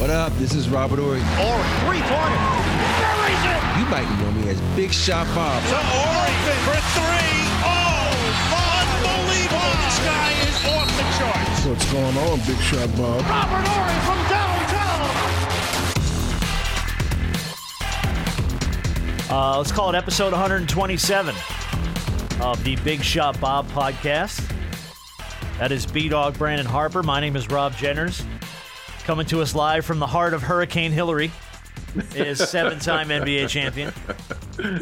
What up? This is Robert Horry. Or three-pointer. Buries it. You might know me as Big Shot Bob. To Horry for three. Oh, unbelievable. This guy is off the charts. What's going on, Big Shot Bob? Robert Horry from downtown. Uh, let's call it episode 127 of the Big Shot Bob podcast. That is B Dog Brandon Harper. My name is Rob Jenners. Coming to us live from the heart of Hurricane Hillary is seven time NBA champion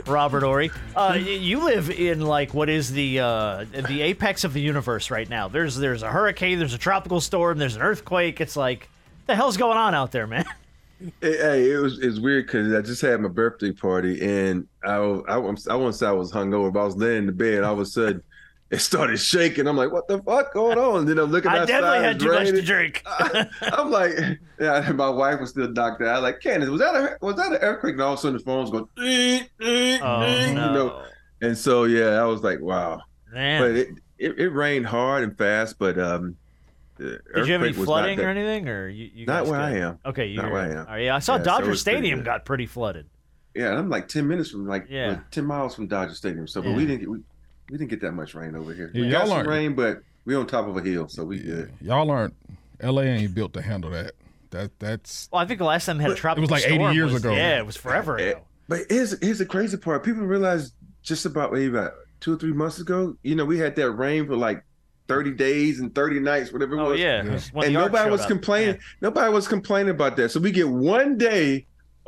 Robert Horry. Uh, you live in like what is the uh, the apex of the universe right now. There's there's a hurricane, there's a tropical storm, there's an earthquake. It's like the hell's going on out there, man? Hey, it was it's weird because I just had my birthday party and I I I won't say I was hungover, but I was laying in the bed. All of a sudden, it started shaking. I'm like, "What the fuck going on?" And then I'm looking I definitely had too much to drink. I'm like, yeah. My wife was still knocked out. I like, Candace, was that a was that an earthquake? And all of a sudden, the phone's going, ding, ding, Oh ding, no, you know. And so yeah, I was like, wow. man! But it, it it rained hard and fast, but um, Did you have any earthquake was not flooding or anything, or you? you Not where I am. Okay, you Not where I am. Oh, yeah, I saw Yeah, Dodger pretty Stadium got pretty flooded. Yeah, I'm like ten minutes from like Yeah. what, ten miles from Dodger Stadium. So, but Yeah. we didn't get we, we didn't get that much rain over here. Yeah, we got y'all some rain, but we on top of a hill, so we good. Y'all aren't. LA ain't built to handle that. That that's Well, I think the last time they had a tropical It was like 80 storm years was- ago. Yeah, it was forever Eh, ago. But here's here's the crazy part. People realize just about maybe about two or three months ago, you know, we had that rain for like thirty days and thirty nights, whatever it Oh was. yeah, Yeah. it was when and nobody was up. complaining. Nobody was complaining about that. So we get one day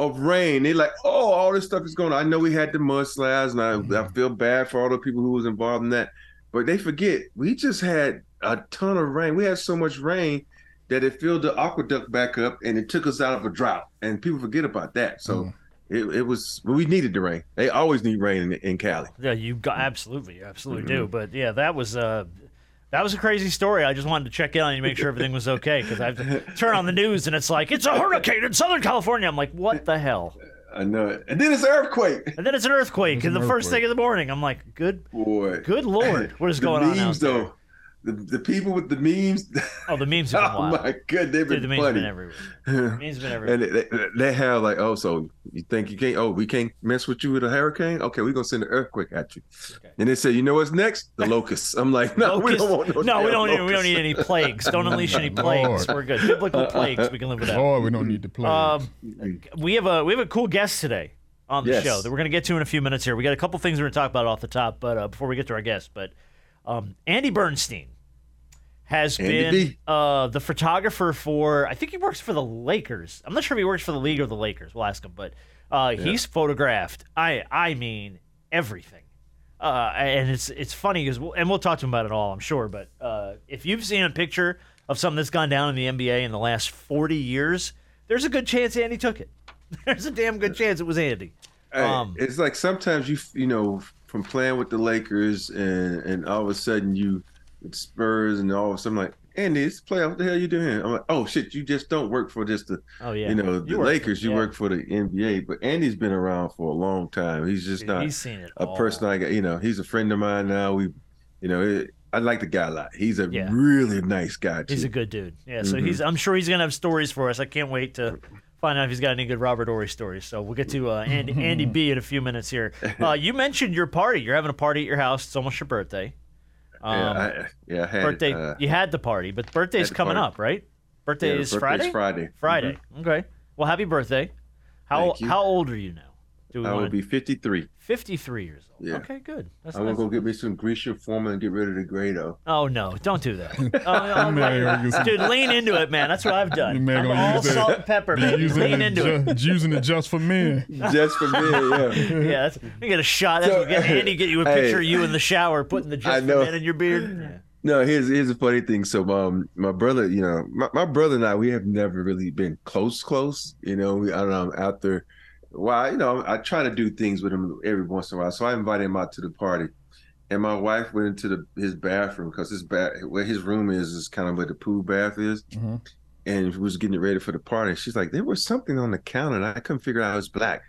of rain. They're like, oh, all this stuff is going on. I know we had the mudslides, and I, I Mm-hmm. feel bad for all the people who was involved in that. But they forget we just had a ton of rain. We had so much rain that it filled the aqueduct back up, and it took us out of a drought. And people forget about that. So. Mm. It, it was we needed the rain. They always need rain in, in Cali. Yeah, you got absolutely, absolutely do. Mm-hmm. But yeah, that was uh, that was a crazy story. I just wanted to check in on you, make sure everything was okay, because I have to turn on the news and it's like it's a hurricane in Southern California. I'm like, what the hell? I know it. And then it's an earthquake. And then it's an earthquake, It's and an the first thing in the morning, I'm like, good, Boy. good lord, what is The going on out memes, there? though. The, the people with the memes. Oh, the memes have been oh my god, they've Dude, been the memes funny. been everywhere. The memes been everywhere. and they, they, they have like, oh, so you think you can't? Oh, we can't mess with you with a hurricane? Okay, we're gonna send an earthquake at you. And they say, you know what's next? The locusts. I'm like, no, we don't want no. no, we don't. Need, we don't need any plagues. Don't unleash any plagues. Lord. We're good. Biblical plagues. We can live with that. Lord, we don't need to play. Um, we have a we have a cool guest today on the Yes. show that we're going to get to in a few minutes here. We got a couple things we're going to talk about off the top, but uh, before we get to our guest, but um, Andy Bernstein has Andy been uh, the photographer for I think he works for the Lakers. I'm not sure if he works for the league or the Lakers. We'll ask him, but uh, he's photographed. I I mean everything. Uh, and it's it's funny because and we'll talk to him about it all, I'm sure. But uh, if you've seen a picture of something that's gone down in the NBA in the last 40 years, there's a good chance Andy took it. There's a damn good chance it was Andy. Hey, Um, it's like sometimes you you know from playing with the Lakers and and all of a sudden you with Spurs and all of a sudden like Andy, it's playoff. What the hell you doing? I'm like, oh shit, you just don't work for just the Oh yeah, you know You the work for- Lakers. you yeah. work for the NBA. But Andy's been around for a long time. He's just not He's seen it. a all. person I got. You know, he's a friend of mine now. We, you know, it, I like the guy a lot. He's a Yeah. really nice guy too. He's a good dude. Yeah, so Mhm. he's. I'm sure he's gonna have stories for us. I can't wait to find out if he's got any good Robert Horry stories. So we'll get to uh, Andy Andy B in a few minutes here. Uh, you mentioned your party. You're having a party at your house. It's almost your birthday. Um, yeah, I, yeah, I had birthday. Uh, you had the party, but birthday's coming party. up, right? Birthday yeah, is Friday. Friday. Friday. Okay. Well, happy birthday. How how old are you now? Do we I want will to be 53. 53 years old? Yeah. Okay, good. That's I'm nice. gonna go get me some Grecian Formula and get rid of the Grado. Oh no! Don't do that. Oh, no, Man, gonna get dude, lean into it, man. That's what I've done. Man, I'm all use that- salt and pepper, man. using Lean it into it. ju- using it just for men. Just for me, yeah. Yeah, that's, you get a shot. That's So, what get Andy get you a hey, picture of you in the shower, putting the just for men in your beard. No, here's here's a funny thing. So, um, my brother, you know, my, my brother and I, we have never really been close, close. You know, we, I don't know, after, well, you know, I try to do things with him every once in a while. So I invited him out to the party, and my wife went into the his bathroom because his bath, where his room is, is kind of where the pool bath is, Mhm. and was getting ready for the party. She's like, there was something on the counter, and I couldn't figure out it was black.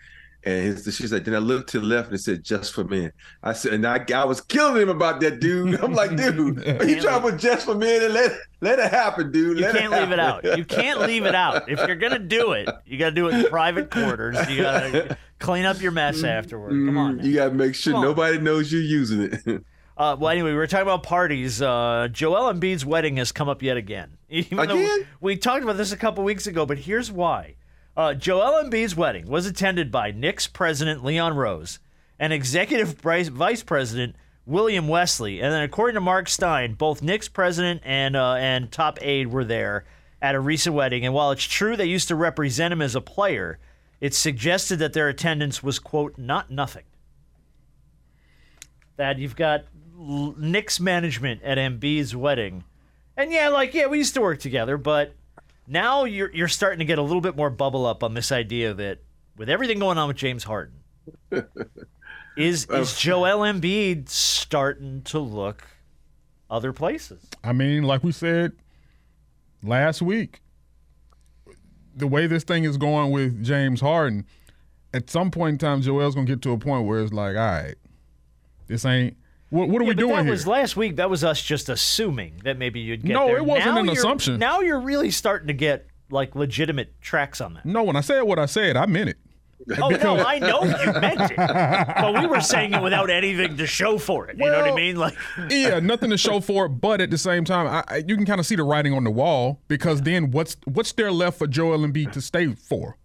And his, she's like, then I looked to the left and it said, just for men. I said, and I, I was killing him about that, dude. I'm like, dude, are you trying to put just for men and let, let it happen, dude. You Let can't leave it out. You can't leave it out. If you're gonna do it, you gotta do it in private quarters. You gotta clean up your mess afterward. Come on. Mm, You got to make sure nobody knows you're using it. Uh, well, anyway, we were talking about parties. Uh, Joel Embiid's wedding has come up yet again. Even Again? we talked about this a couple weeks ago, but here's why. Uh, Joel Embiid's wedding was attended by Knicks president Leon Rose and executive vice president William Wesley. And then, according to Marc Stein, both Knicks president and uh, and top aide were there at a recent wedding. And while it's true they used to represent him as a player, it's suggested that their attendance was quote not nothing that you've got Knicks management at Embiid's wedding, and yeah, like yeah, we used to work together, but now you're you're starting to get a little bit more bubble up on this idea that with everything going on with James Harden, is is Joel Embiid starting to look other places? I mean, like we said last week, the way this thing is going with James Harden, at some point in time, Joel's gonna get to a point where it's like, all right, this ain't. What, what are Yeah, we doing that here? was last week. That was us just assuming that maybe you'd get No, there. it wasn't Now an assumption. Now you're really starting to get like legitimate tracks on that. no, when I said what I said, I meant it. Oh no, I know you meant it, but we were saying it without anything to show for it. You know what I mean? Like, yeah, nothing to show for it, but at the same time, I, I, you can kind of see the writing on the wall because then what's what's there left for Joel Embiid to stay for?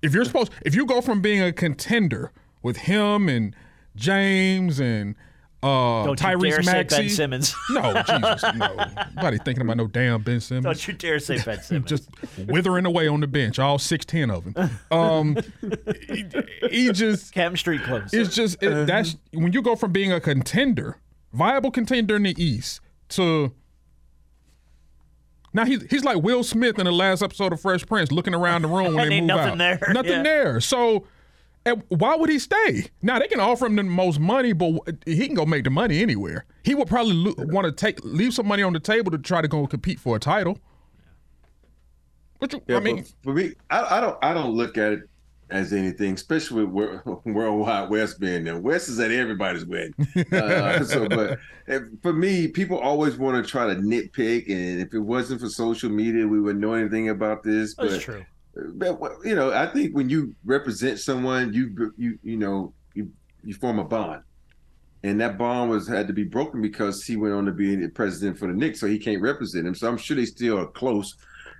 If you're supposed, if you go from being a contender with him and James and uh, don't you dare Tyrese say Maxey, Ben Simmons. no, Jesus, no, nobody thinking about no damn Ben Simmons. don't you dare say Ben Simmons. Just withering away on the bench, all six ten of them. Um, he, he just Cam Street clothes. it's just it, that's when you go from being a contender, viable contender in the East, to now he's he's like Will Smith in the last episode of Fresh Prince, looking around the room when they ain't move nothing out. there. Nothing Yeah. there. So. And why would he stay? Now they can offer him the most money, but he can go make the money anywhere. He would probably lo- want to take leave some money on the table to try to go compete for a title. But you, Yeah, I mean, for me, I, I don't I don't look at it as anything, especially with World Worldwide West being there. West is at everybody's wedding. Uh, so, but if, for me, people always want to try to nitpick, and if it wasn't for social media, we wouldn't know anything about this. That's but, true. But you know, I think when you represent someone, you you you know you you form a bond. And that bond was had to be broken because he went on to be the president for the Knicks, so he can't represent him. So I'm sure they still are close.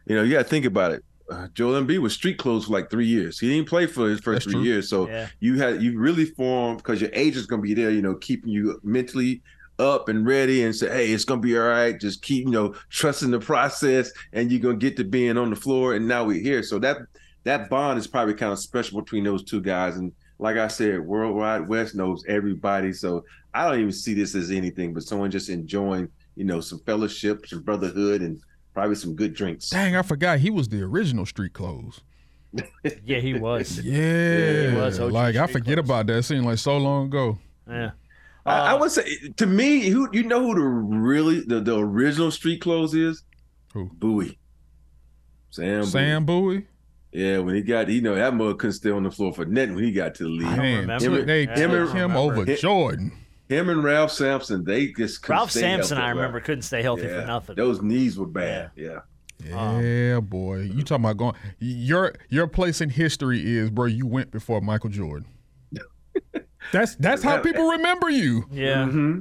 You know, you got to think about it. Uh, Joel Embiid was street clothes for like three years. He didn't play for his first That's three true. years, so Yeah. you had you really formed because your agent's gonna be there. You know, keeping you mentally up and ready, and say, "Hey, it's gonna be all right." Just keep you know trusting the process, and you're gonna get to being on the floor. And now we're here, so that that bond is probably kind of special between those two guys. And like I said, Worldwide West knows everybody, so I don't even see this as anything but someone just enjoying, you know, some fellowship, some brotherhood, and probably some good drinks. dang, I forgot he was the original street clothes. Yeah, he was. Yeah, he was OG like I forget clothes. about that. It seemed like so long ago. Yeah. I, I Uh, would say to me, who you know who the really the, the original street clothes is? Who? Bowie. Sam. Sam Bowie. Bowie. Yeah, when he got, you know, that mug couldn't stay on the floor for nothing when he got to the league. Man, remember. took- they Yeah, I took him over Hit- Jordan. Him and Ralph Sampson, they just couldn't Ralph stay Sampson, healthy. I remember, couldn't stay healthy Yeah, for nothing. Those knees were bad. Yeah. Yeah, boy. You talking about going? Your your place in history is, bro. You went before Michael Jordan. That's that's how people remember you. yeah. hmm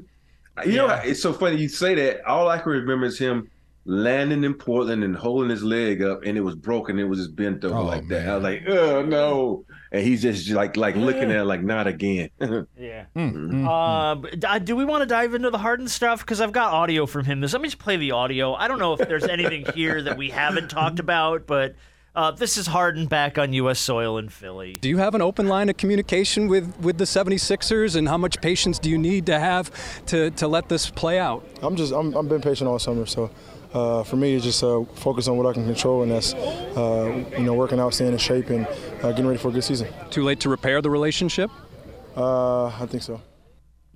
You know, it's so funny you say that. All I can remember is him landing in Portland and holding his leg up, and it was broken. It was just bent over Oh, like that. I was like, oh no! And he's just like like looking at it like not again. Yeah. Mm, Uh, but, uh, do we want to dive into the Harden stuff? Because I've got audio from him. Let me just play the audio. I don't know if there's anything here that we haven't talked about, but Uh, this is Harden back on U.S. soil in Philly. Do you have an open line of communication with, with the 76ers, and how much patience do you need to have to, to let this play out? I'm just I'm I've been patient all summer, so uh, for me, it's just uh, focus on what I can control, and that's uh, you know working out, staying in shape, and uh, getting ready for a good season. Too late to repair the relationship? Uh, I think so.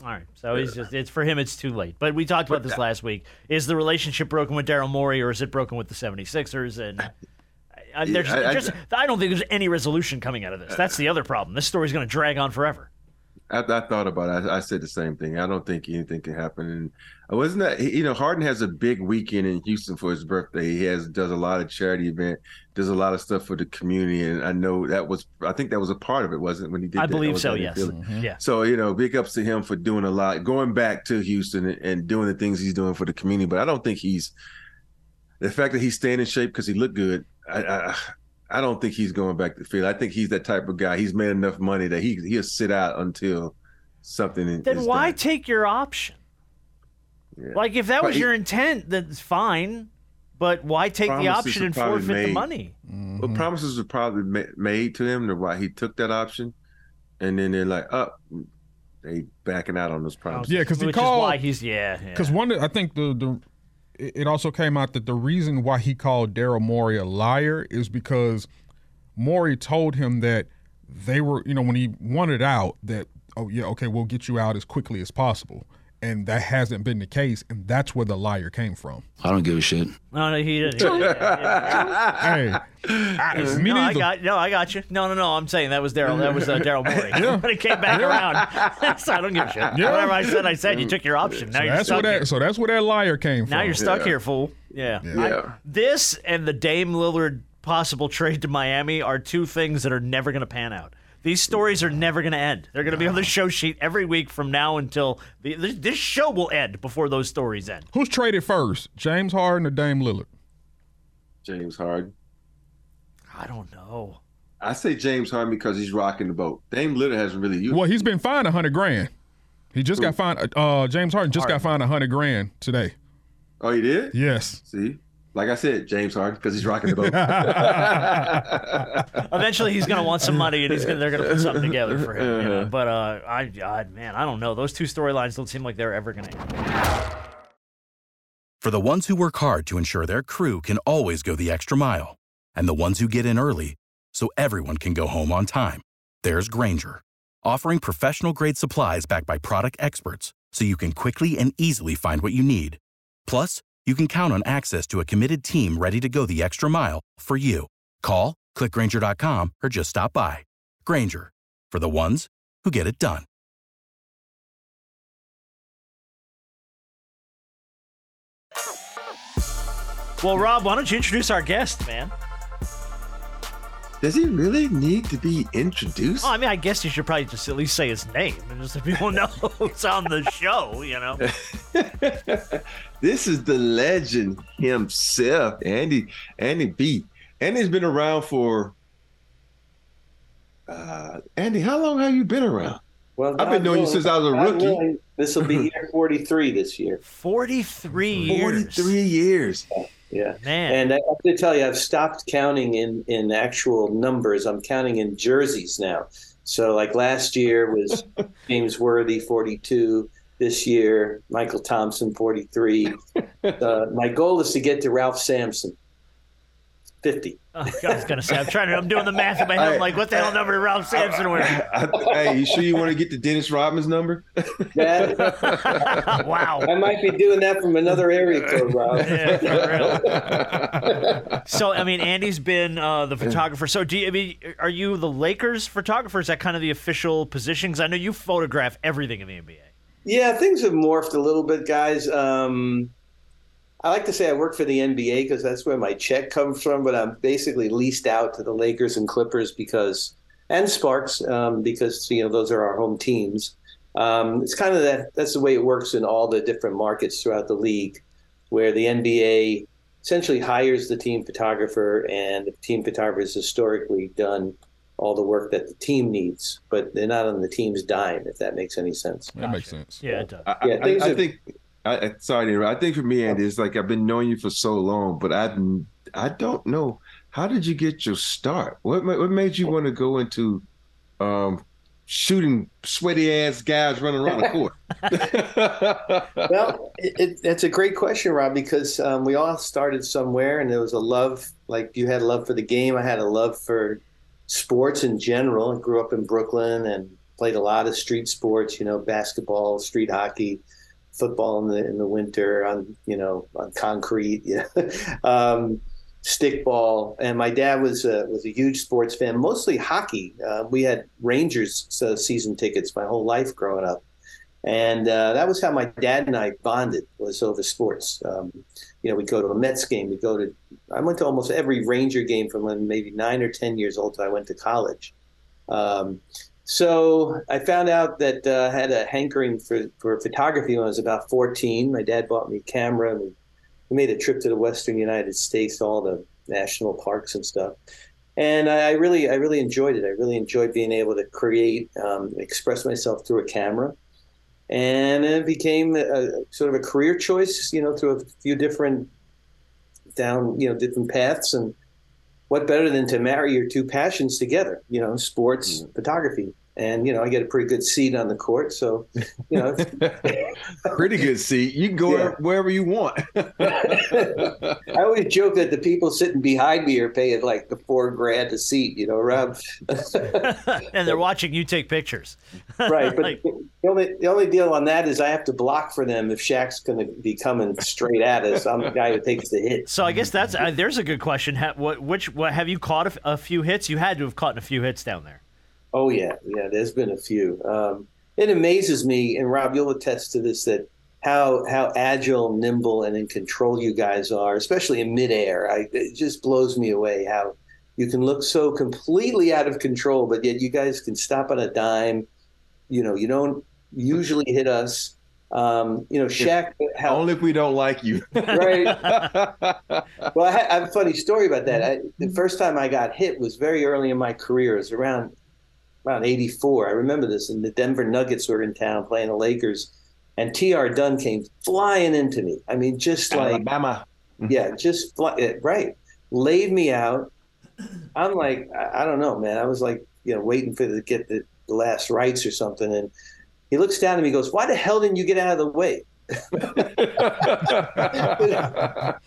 All right, so he's just it's for him. It's too late. But we talked about this last week. Is the relationship broken with Daryl Morey, or is it broken with the 76ers? And I, there's I- I- just I don't think there's any resolution coming out of this. That's the other problem. This story's going to drag on forever. I, I thought about it. I, I said the same thing. I don't think anything can happen. And I wasn't that you know Harden has a big weekend in Houston for his birthday. He has does a lot of charity event, does a lot of stuff for the community, and I know that was I think that was a part of it, wasn't it, when he did. I that? believe so. Yes. Mm-hmm. Yeah. So you know, big ups to him for doing a lot, going back to Houston and, and doing the things he's doing for the community. But I don't think he's the fact that he's staying in shape because he looked good. I, I I don't think he's going back to Philly. I think he's that type of guy. He's made enough money that he he'll sit out until something. is Then why done. take your option? Yeah. Like if that But was your intent, that's fine. But why take the option and probably forfeit the made. money? Well, mm-hmm. promises were probably ma- made to him to why he took that option, and then they're like, "Up, they backing out on those oh, promises." Yeah, because he Which called. is why he's yeah. yeah. Because one, I think the the it also came out that the reason why he called Daryl Morey a liar is because Morey told him that they were, you know, when he wanted out, that oh yeah, okay, we'll get you out as quickly as possible, and that hasn't been the case, and that's where the liar came from. I don't give a shit. no, no, he didn't. hey, I, me no, I got no, I got you. No, no, no. I'm saying that was Daryl. That was uh, Daryl Morey. But it came back around. so I don't give a shit. Yeah. Whatever I said, I said. You took your option. Now so you're that's stuck where here. that. So that's where that liar came from. Now you're stuck Yeah. here, fool. Yeah. Yeah. This and the Dame Lillard possible trade to Miami are two things that are never going to pan out. These stories are never going to end. They're going to be on the show sheet every week from now until the, this this show will end before those stories end. Who's traded first, James Harden or Dame Lillard? James Harden. I don't know. I say James Harden because he's rocking the boat. Dame Lillard hasn't really used. Well, he's been fined a hundred grand. He just got fined. Uh, James Harden just got fined a hundred grand today. Oh, he did. Yes. See, like I said, James Harden because he's rocking the boat. Eventually, he's going to want some money, and he's gonna, they're going to put something together for him. You know? But uh, I, I, man, I don't know. Those two storylines don't seem like they're ever going to end. For the ones who work hard to ensure their crew can always go the extra mile, and the ones who get in early so everyone can go home on time, there's Grainger, offering professional grade supplies backed by product experts so you can quickly and easily find what you need. Plus, you can count on access to a committed team ready to go the extra mile for you. Call, clickgranger.com, or just stop by. Grainger, for the ones who get it done. Well, Rob, why don't you introduce our guest, man? Does he really need to be introduced? Oh, I mean, I guess you should probably just at least say his name, and just so people know who's on the show. You know. this is the legend himself, Andy. Andy B. Andy's been around for. Uh, Andy, how long have you been around? Well, I've been knowing you since I was a rookie. This will be year 43 this year. 43 years. Forty-three years. Yeah. Man. And I have to tell you, I've stopped counting in, in actual numbers. I'm counting in jerseys now. So, like last year was James Worthy, 42. This year, Mychal Thompson, 43. Uh, my goal is to get to Ralph Sampson, 50. Oh, I was gonna say, I'm trying to. I'm doing the math in my head. I'm like, what the hell number did Ralph Sampson wear? I, hey, you sure you want to get the Dennis Rodman's number? That, wow. I might be doing that from another area code, Rob. Yeah, for real. So, I mean, Andy's been uh, the photographer. So, do you, I mean, are you the Lakers photographer? Is that kind of the official position? Because I know you photograph everything in the NBA. Yeah, things have morphed a little bit, guys. Um, I like to say I work for the NBA because that's where my check comes from, but I'm basically leased out to the Lakers and Clippers because, and Sparks um, because you know those are our home teams. Um, it's kind of that. That's the way it works in all the different markets throughout the league, where the NBA essentially hires the team photographer, and the team photographer has historically done all the work that the team needs, but they're not on the team's dime, if that makes any sense. That makes sense. Yeah, it does. I, Yeah, I, things I have- think. I, I- sorry. I think for me, Andy, it's like I've been knowing you for so long, but I I don't know how did you get your start? What what made you want to go into um, shooting sweaty ass guys running around the court? well, it, it, it's a great question, Rob, because um, we all started somewhere, and there was a love. Like you had a love for the game, I had a love for sports in general. I grew up in Brooklyn and played a lot of street sports. You know, basketball, street hockey, football in the in the winter on you know on concrete. Yeah. um, stickball, and my dad was a, was a huge sports fan, mostly hockey. Uh, we had Rangers uh, season tickets my whole life growing up, and uh, that was how my dad and I bonded was over sports. Um, you know, we'd go to a Mets game. We go to I went to almost every Ranger game from when maybe nine or ten years old till I went to college. Um, so I found out that uh, I had a hankering for, for photography when I was about 14. My dad bought me a camera and we made a trip to the Western United States, all the national parks and stuff. And I really, I really enjoyed it. I really enjoyed being able to create, um, express myself through a camera, and it became a, sort of a career choice. You know, through a few different down, you know, different paths. And what better than to marry your two passions together? You know, sports, mm-hmm. photography and you know I get a pretty good seat on the court, so you know, pretty good seat. You can go yeah. wherever you want. I always joke that the people sitting behind me are paying like the four grand a seat, you know, Rob. and they're watching you take pictures, right? But like, the only the only deal on that is I have to block for them if Shaq's going to be coming straight at us. I'm the guy who takes the hit. So I guess that's uh, there's a good question. Ha, what which what have you caught a, a few hits? You had to have caught a few hits down there. Oh yeah, yeah. There's been a few. Um, it amazes me, and Rob, you'll attest to this that how how agile, nimble, and in control you guys are, especially in midair. I, it just blows me away how you can look so completely out of control, but yet you guys can stop on a dime. You know, you don't usually hit us. Um, you know, Shaq. How, Only if we don't like you. right. well, I, I, have a funny story about that. I, the first time I got hit was very early in my career. It was around around 84. I remember this, and the Denver Nuggets were in town playing the Lakers, and T.R. Dunn came flying into me. I mean, just like Alabama. Yeah, just fly, eh, right. Laid me out. I'm like, I, I, don't know, man. I was like, you know, waiting for the, to get the, the last rites or something, and he looks down at me, goes, "Why the hell didn't you get out of the way?"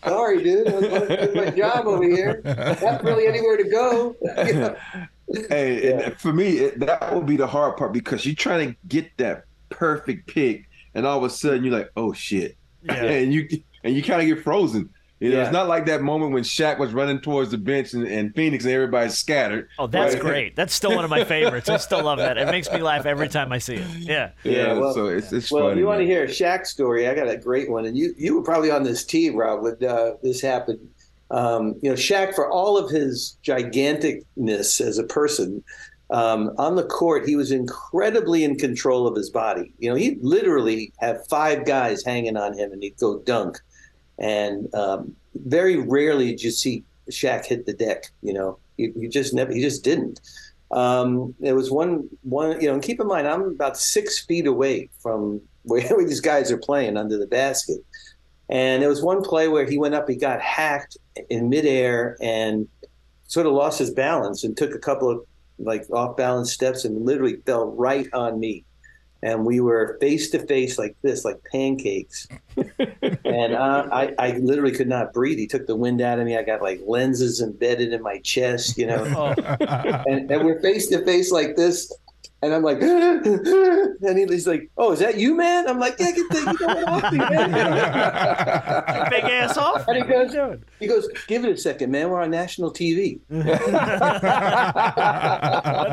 Sorry, dude. I was going to do my job over here. Not really anywhere to go. hey, yeah. for me, it, that would be the hard part because you're trying to get that perfect pick, and all of a sudden you're like, "Oh shit!" Yeah. and you and you kind of get frozen. You know, yeah. it's not like that moment when Shaq was running towards the bench and, and Phoenix and everybody's scattered. Oh, that's right? great. That's still one of my favorites. I still love that. It makes me laugh every time I see it. Yeah. Yeah. yeah well, so it's, it's well, funny. you want to hear a Shaq story? I got a great one. And you, you were probably on this team, Rob, when uh, this happened. Um, you know, Shaq, for all of his giganticness as a person, um, on the court, he was incredibly in control of his body. You know, he'd literally have five guys hanging on him and he'd go dunk. And um, very rarely did you see Shaq hit the deck. You know, he, he just never, he just didn't. Um, there was one, one, you know, and keep in mind, I'm about six feet away from where these guys are playing under the basket. And there was one play where he went up, he got hacked in midair and sort of lost his balance and took a couple of like off balance steps and literally fell right on me. And we were face to face like this, like pancakes. and uh, I, I literally could not breathe. He took the wind out of me. I got like lenses embedded in my chest, you know. Oh. and, and we're face to face like this. And I'm like, and he's like, "Oh, is that you, man?" I'm like, "Yeah, get the get off me, man." Big ass off. And he goes, he goes, "Give it a second, man. We're on national TV." Let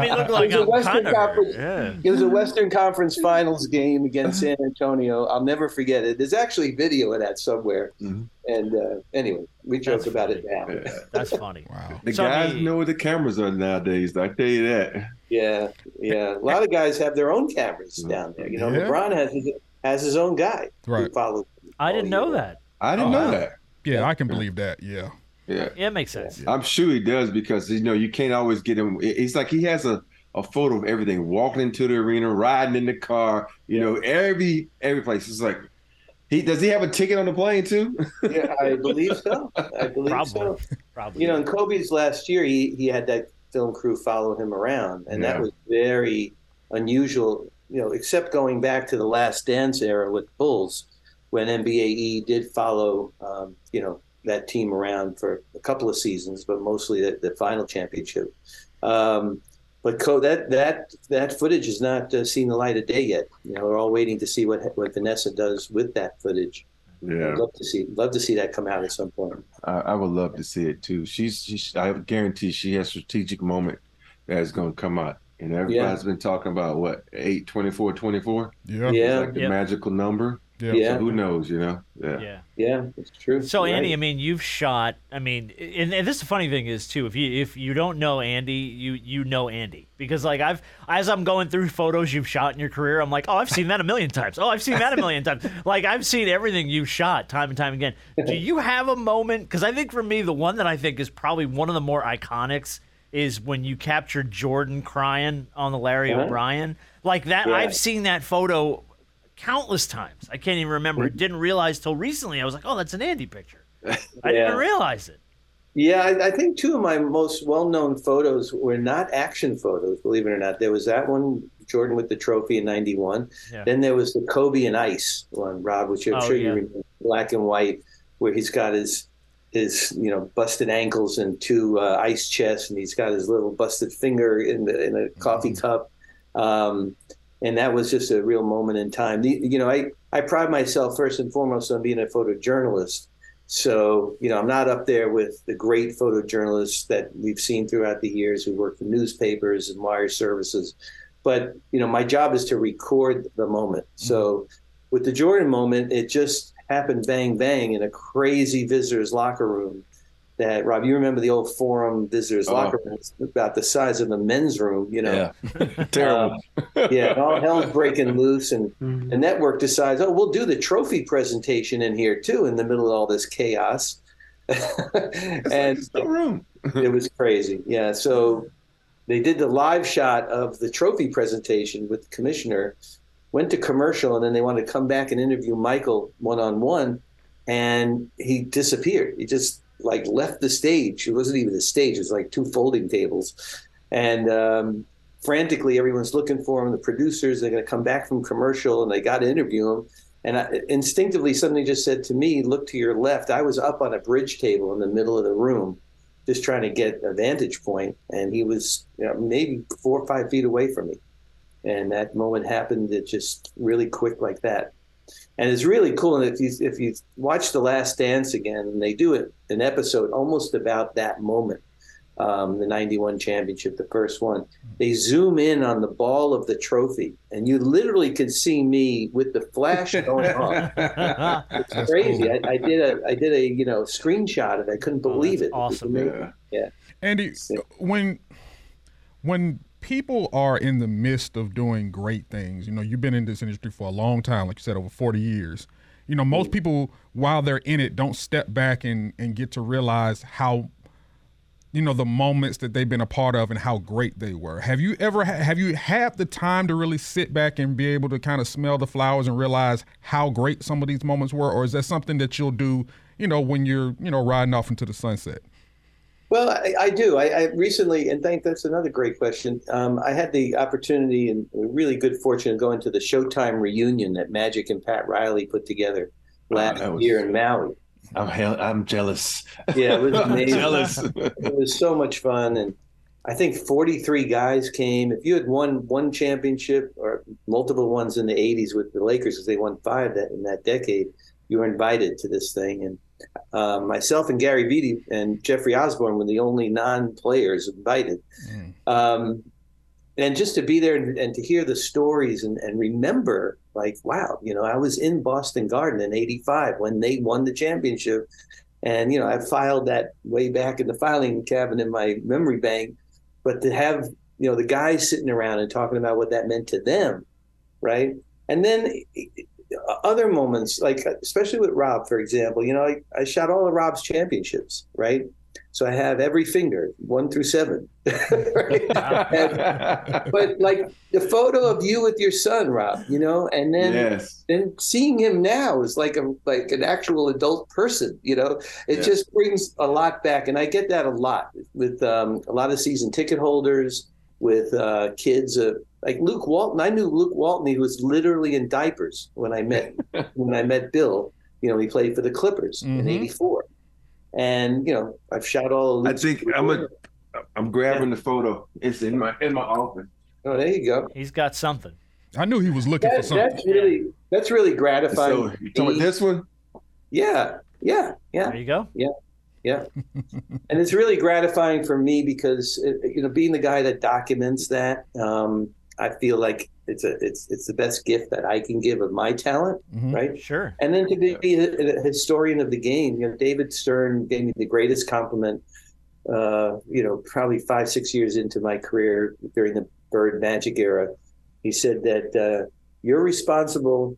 me look like it was a Western Conference. Yeah. It was a Western Conference Finals game against San Antonio. I'll never forget it. There's actually video of that somewhere. Mm-hmm. And uh, anyway, we joke That's about funny. it now. Yeah. That's funny. Wow. The so guys the, know where the cameras are nowadays. I tell you that. Yeah, yeah. A lot of guys have their own cameras mm. down there. You know, yeah. LeBron has his, has his own guy right. follows. I didn't know that. I didn't oh, know that. Yeah, yeah, I can believe that. Yeah. Yeah. Yeah, it makes sense. I'm sure he does because you know you can't always get him. It's like he has a, a photo of everything, walking into the arena, riding in the car. You know, every every place. It's like He does he have a ticket on the plane too? yeah, I believe so. I believe Probably. so. Probably. You know, in Kobe's last year, he he had that film crew follow him around, and that was very unusual. You know, except going back to the Last Dance era with Bulls, when NBAE did follow, um, you know, that team around for a couple of seasons, but mostly the, the final championship. Um, but Co- that that that footage has not uh, seen the light of day yet. You know, we're all waiting to see what what Vanessa does with that footage. Yeah. I'd love to see love to see that come out at some point. I, I would love to see it too. She's, she's I guarantee she has a strategic moment that is going to come out. And everybody's been talking about what, 8, 24, 24? Yeah. Yeah. Like the Yep. magical number. Yeah. Yeah. So who knows, you know? Yeah. yeah. Yeah, it's true. So You're Andy, I mean, you've shot. I mean, and, and this is the funny thing is too. If you if you don't know Andy, you you know Andy because like I've as I'm going through photos you've shot in your career, I'm like, oh, I've seen that a million times. Oh, I've seen that a million times. Like I've seen everything you've shot time and time again. Do you have a moment? Because I think for me, the one that I think is probably one of the more iconics is when you captured Jordan crying on the Larry Uh-huh. O'Brien. Like that, Yeah. I've seen that photo countless times. I can't even remember. Mm. Didn't realize till recently. I was like, oh, that's an Andy picture. I didn't realize it. Yeah, I, I think two of my most well-known photos were not action photos. Believe it or not, there was that one, Jordan with the trophy in '91. Yeah. Then there was the Kobe and Ice one, Rob, which I'm Oh, sure yeah. you remember, black and white, where he's got his his you know busted ankles and two uh, ice chests, and he's got his little busted finger in the in a coffee Mm-hmm. cup. Um, and that was just a real moment in time. The, you know, I, I pride myself first and foremost on being a photojournalist. So, you know, I'm not up there with the great photojournalists that we've seen throughout the years who work for newspapers and wire services. But, you know, my job is to record the moment. Mm-hmm. So with the Jordan moment, it just happened bang, bang in a crazy visitors locker room that, Rob, you remember the old forum visitors Oh. locker room? About the size of the men's room, you know. Terrible. Uh, yeah, all hell's breaking loose, and the network decides, oh, we'll do the trophy presentation in here too, in the middle of all this chaos. and no room. it was crazy. Yeah, so they did the live shot of the trophy presentation with the commissioner, went to commercial, and then they wanted to come back and interview Michael one on one, and he disappeared. He just like left the stage. It wasn't even a stage; it was like two folding tables, and um, frantically everyone's looking for him. The producers they're going to come back from commercial, and they got to interview him. And I, instinctively, somebody just said to me, "Look to your left." I was up on a bridge table in the middle of the room, just trying to get a vantage point, and he was you know, maybe four or five feet away from me. And that moment happened it just really quick like that. And it's really cool. And if you if you watch The Last Dance again, and they do it an episode almost about that moment, um, the '91 championship, the first one. They zoom in on the ball of the trophy, and you literally can see me with the flash going on. It's crazy. I, I did a I did a you know screenshot of it. I couldn't believe it. It was awesome. amazing. Yeah. Andy, when when people are in the midst of doing great things, you know, you've been in this industry for a long time, like you said, over 40 years. You know, most people, while they're in it, don't step back and, and get to realize how, you know, the moments that they've been a part of and how great they were. Have you ever, have you had the time to really sit back and be able to kind of smell the flowers and realize how great some of these moments were? Or is that something that you'll do, you know, when you're, you know, riding off into the sunset? Well, I, I do. I, I recently, and thank that's another great question. Um, I had the opportunity and really good fortune of going to the Showtime reunion that Magic and Pat Riley put together last that was- year in Maui. I'm hell, I'm jealous. Yeah, it was I'm amazing. jealous. it was so much fun, and I think 43 guys came. If you had won one championship or multiple ones in the 80s with the Lakers, because they won five that in that decade, you were invited to this thing. And um, myself and Gary Vitti and Jeffrey Osborne were the only non-players invited. Um, and just to be there and, and to hear the stories and, and remember, like, wow, you know, I was in Boston Garden in '85 when they won the championship, and you know, I filed that way back in the filing cabinet in my memory bank. But to have you know the guys sitting around and talking about what that meant to them, right? And then other moments, like especially with Rob, for example, you know, I, I shot all of Rob's championships, right? So I have every finger, one through seven. And- but like the photo of you with your son, Rob, you know, and then yes. then seeing him now is like a like an actual adult person, you know. It Yeah. just brings a lot back, and I get that a lot with um, a lot of season ticket holders, with uh, kids. Uh, like Luke Walton, I knew Luke Walton. He was literally in diapers when I met when I met Bill. You know, he played for the Clippers in Mhm. '84, and you know, I've shot all. Of I think I'm a, I'm grabbing the photo. It's in my in my office. Oh, there you go. He's got something. I knew he was looking for something. that's really that's really gratifying. So you talking about this one? Yeah, yeah, yeah. There you go. Yeah. Yeah. and it's really gratifying for me because uh, you know being the guy that documents that um, I feel like it's a it's it's the best gift that I can give of my talent, Mhm. right? Sure. And then to be a, a historian of the game, you know, David Stern gave me the greatest compliment. Uh, you know, probably five six years into my career during the Bird Magic era, he said that uh, you're responsible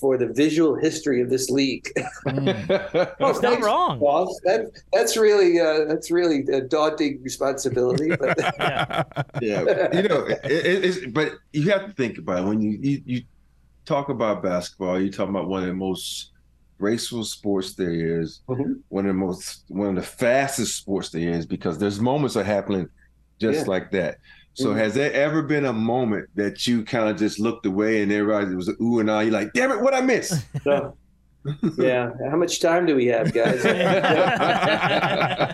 for the visual history of this league. Mm. Oh, He's not wrong. Boss. That, that's really uh, that's really a daunting responsibility. But Yeah. Yeah, you know, it, it, but you have to think about it when you, you you talk about basketball. You talk about one of the most graceful sports there is, Mhm. one of the most one of the fastest sports there is because there's moments are happening just Yeah. like that. So Mhm. has there ever been a moment that you kind of just looked away and everybody was a ooh and ah? You're like, damn it, what I miss? so, yeah, how much time do we have, guys?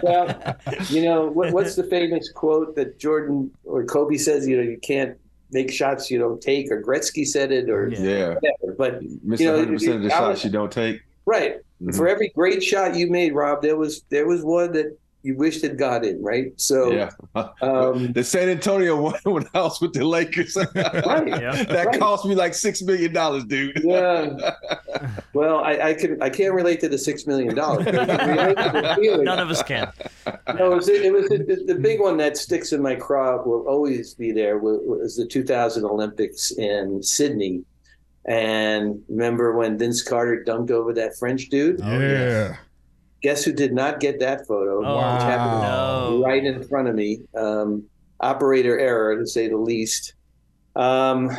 well, you know what, what's the famous quote that Jordan or Kobe says? You know, you can't make shots you don't take, or Gretzky said it, or Yeah. yeah, whatever. But miss You know, 100 percent of the shots was- you don't take. right, Mhm. for every great shot you made, Rob, there was there was one that you wished had got in, right? So, Yeah, um, the San Antonio one when I was with the Lakers. right. Yeah. That Right. cost me like six million dollars, dude. Yeah. Well, I, I can I can't relate to the six million dollars. None of us can. No, it was, it was the, the big one that sticks in my craw will always be there was, was the 2000 Olympics in Sydney. And remember when Vince Carter dunked over that French dude? Oh yeah. Guess who did not get that photo? Oh, Which happened no. right in front of me. Um, operator error, to say the least. Um,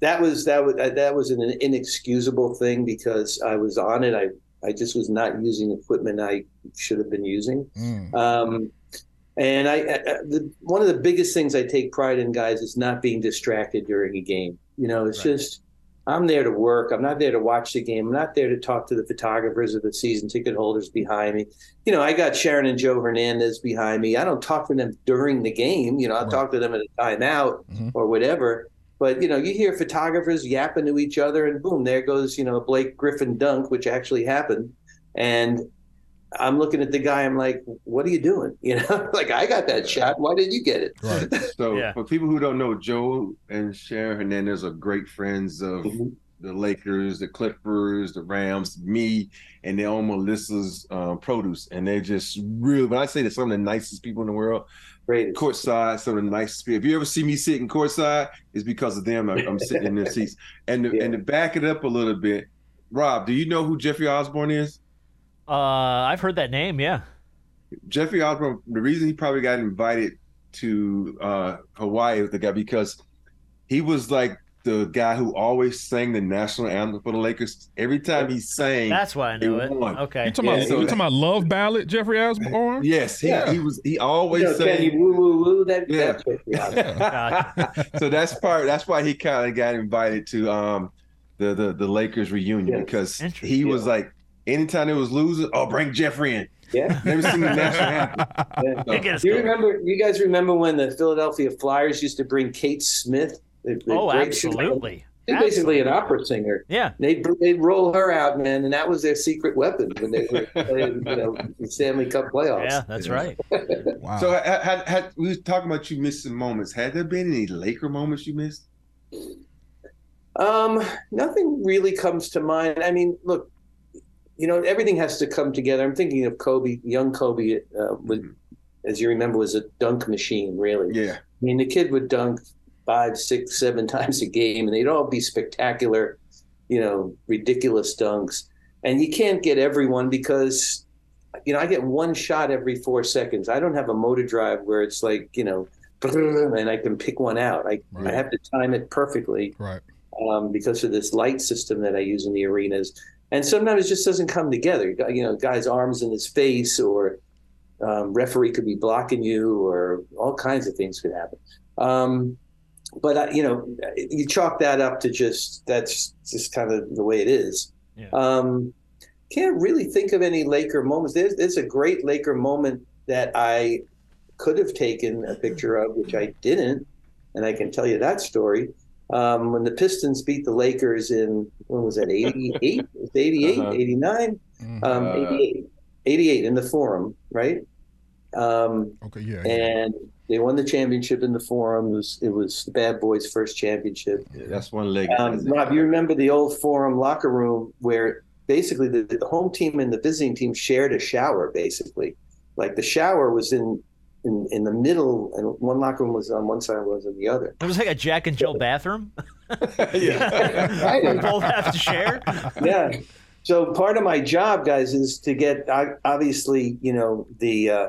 that was that was that was an inexcusable thing because I was on it. I I just was not using equipment I should have been using. Mm. Um, and I, I the, one of the biggest things I take pride in, guys, is not being distracted during a game. You know, it's Right. just I'm there to work. I'm not there to watch the game. I'm not there to talk to the photographers or the season ticket holders behind me. You know, I got Sharon and Joe Hernandez behind me. I don't talk to them during the game. You know, I'll Right. talk to them at a timeout Mhm. or whatever. But you know, you hear photographers yapping to each other, and boom, there goes you know Blake Griffin dunk, which actually happened. And I'm looking at the guy. I'm like, "What are you doing?" You know, like I got that shot. Why didn't you get it? Right. So Yeah. for people who don't know, Joe and Sharon Hernandez are great friends of Mhm. the Lakers, the Clippers, the Rams, me, and they own Melissa's um, produce. And they're just really, when I say they're some of the nicest people in the world, Great. courtside, some of the nicest people. If you ever see me sitting courtside, it's because of them. I'm, I'm sitting in their seats. And to, Yeah. and to back it up a little bit, Rob, do you know who Jeffrey Osborne is? Uh, I've heard that name. Yeah. Jeffrey Osborne, the reason he probably got invited to uh, Hawaii with the guy because he was like the guy who always sang the national anthem for the Lakers. Every time he sang, That's why I know They it. won. Okay. You talking Yeah, about so- talking about love ballad, Jeffrey Osborne? yes, he, Yeah. he was. He You always know, can you sang. woo woo woo? That, Yeah. that's so that's part. That's why he kind of got invited to um the the, the Lakers reunion Yes. because he was like, anytime it was losing, oh, bring Jeffrey in. yeah. Never seen the national anthem. yeah. They get us Do you remember? You guys remember when the Philadelphia Flyers used to bring Kate Smith? the- the Oh, absolutely. She's basically an opera singer. Yeah. They'd they'd roll her out, man, and that was their secret weapon when they were playing, you know, the Stanley Cup playoffs. Yeah, that's Yeah. right. Wow. So had, had, had, we were talking about you missing moments. Had there been any Laker moments you missed? Um, nothing really comes to mind. I mean, look, you know, everything has to come together. I'm thinking of Kobe, young Kobe, uh, would, as you remember, was a dunk machine. Really, Yeah. I mean, the kid would dunk five, six, seven times a game, and they'd all be spectacular, you know, ridiculous dunks. And you can't get everyone because you know, I get one shot every four seconds. I don't have a motor drive where it's like, you know, and I can pick one out. I, Right. I have to time it perfectly Right. um, because of this light system that I use in the arenas. And sometimes it just doesn't come together. You know, guy's arms in his face, or um, referee could be blocking you, or all kinds of things could happen. Um, but uh, you know, you chalk that up to just that's just kind of the way it is. Yeah. Um, can't really think of any Laker moments. There's, there's a great Laker moment that I could have taken a picture of, which I didn't, and I can tell you that story. Um, when the Pistons beat the Lakers in when was that 88 88 Uh-huh. 89 Mhm. um, Uh, 88 88 in the forum right um, Okay. Yeah. yeah. and they won the championship in the forum it was, it was the bad boys first championship Yeah, that's one leg. um, Rob, you remember the old forum locker room where basically the, the home team and the visiting team shared a shower, basically. Like the shower was in in, in the middle, and one locker room was on one side, one was on the other. It was like a Jack and Jill bathroom. yeah. we both have to share. yeah. So part of my job, guys, is to get obviously, you know, the uh,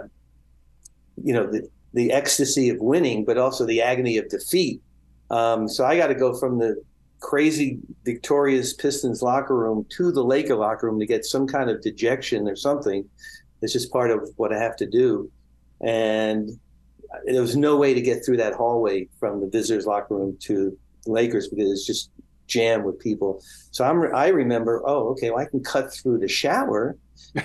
you know the the ecstasy of winning, but also the agony of defeat. Um, so I got to go from the crazy victorious Pistons locker room to the Laker locker room to get some kind of dejection or something. It's just part of what I have to do, and there was no way to get through that hallway from the visitors locker room to Lakers because it's just jammed with people. So I'm I remember, oh, okay, well I can cut through the shower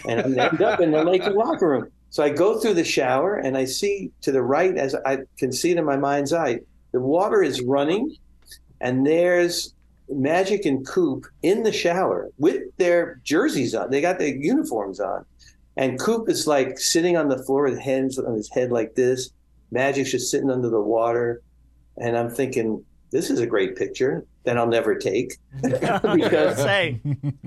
and I end up in the Laker locker room. So I go through the shower and I see to the right as I can see it in my mind's eye, the water is running and there's Magic and Coop in the shower with their jerseys on. They got their uniforms on. And Coop is like sitting on the floor with hands on his head like this. Magic's just sitting under the water. And I'm thinking, this is a great picture that I'll never take. because Say,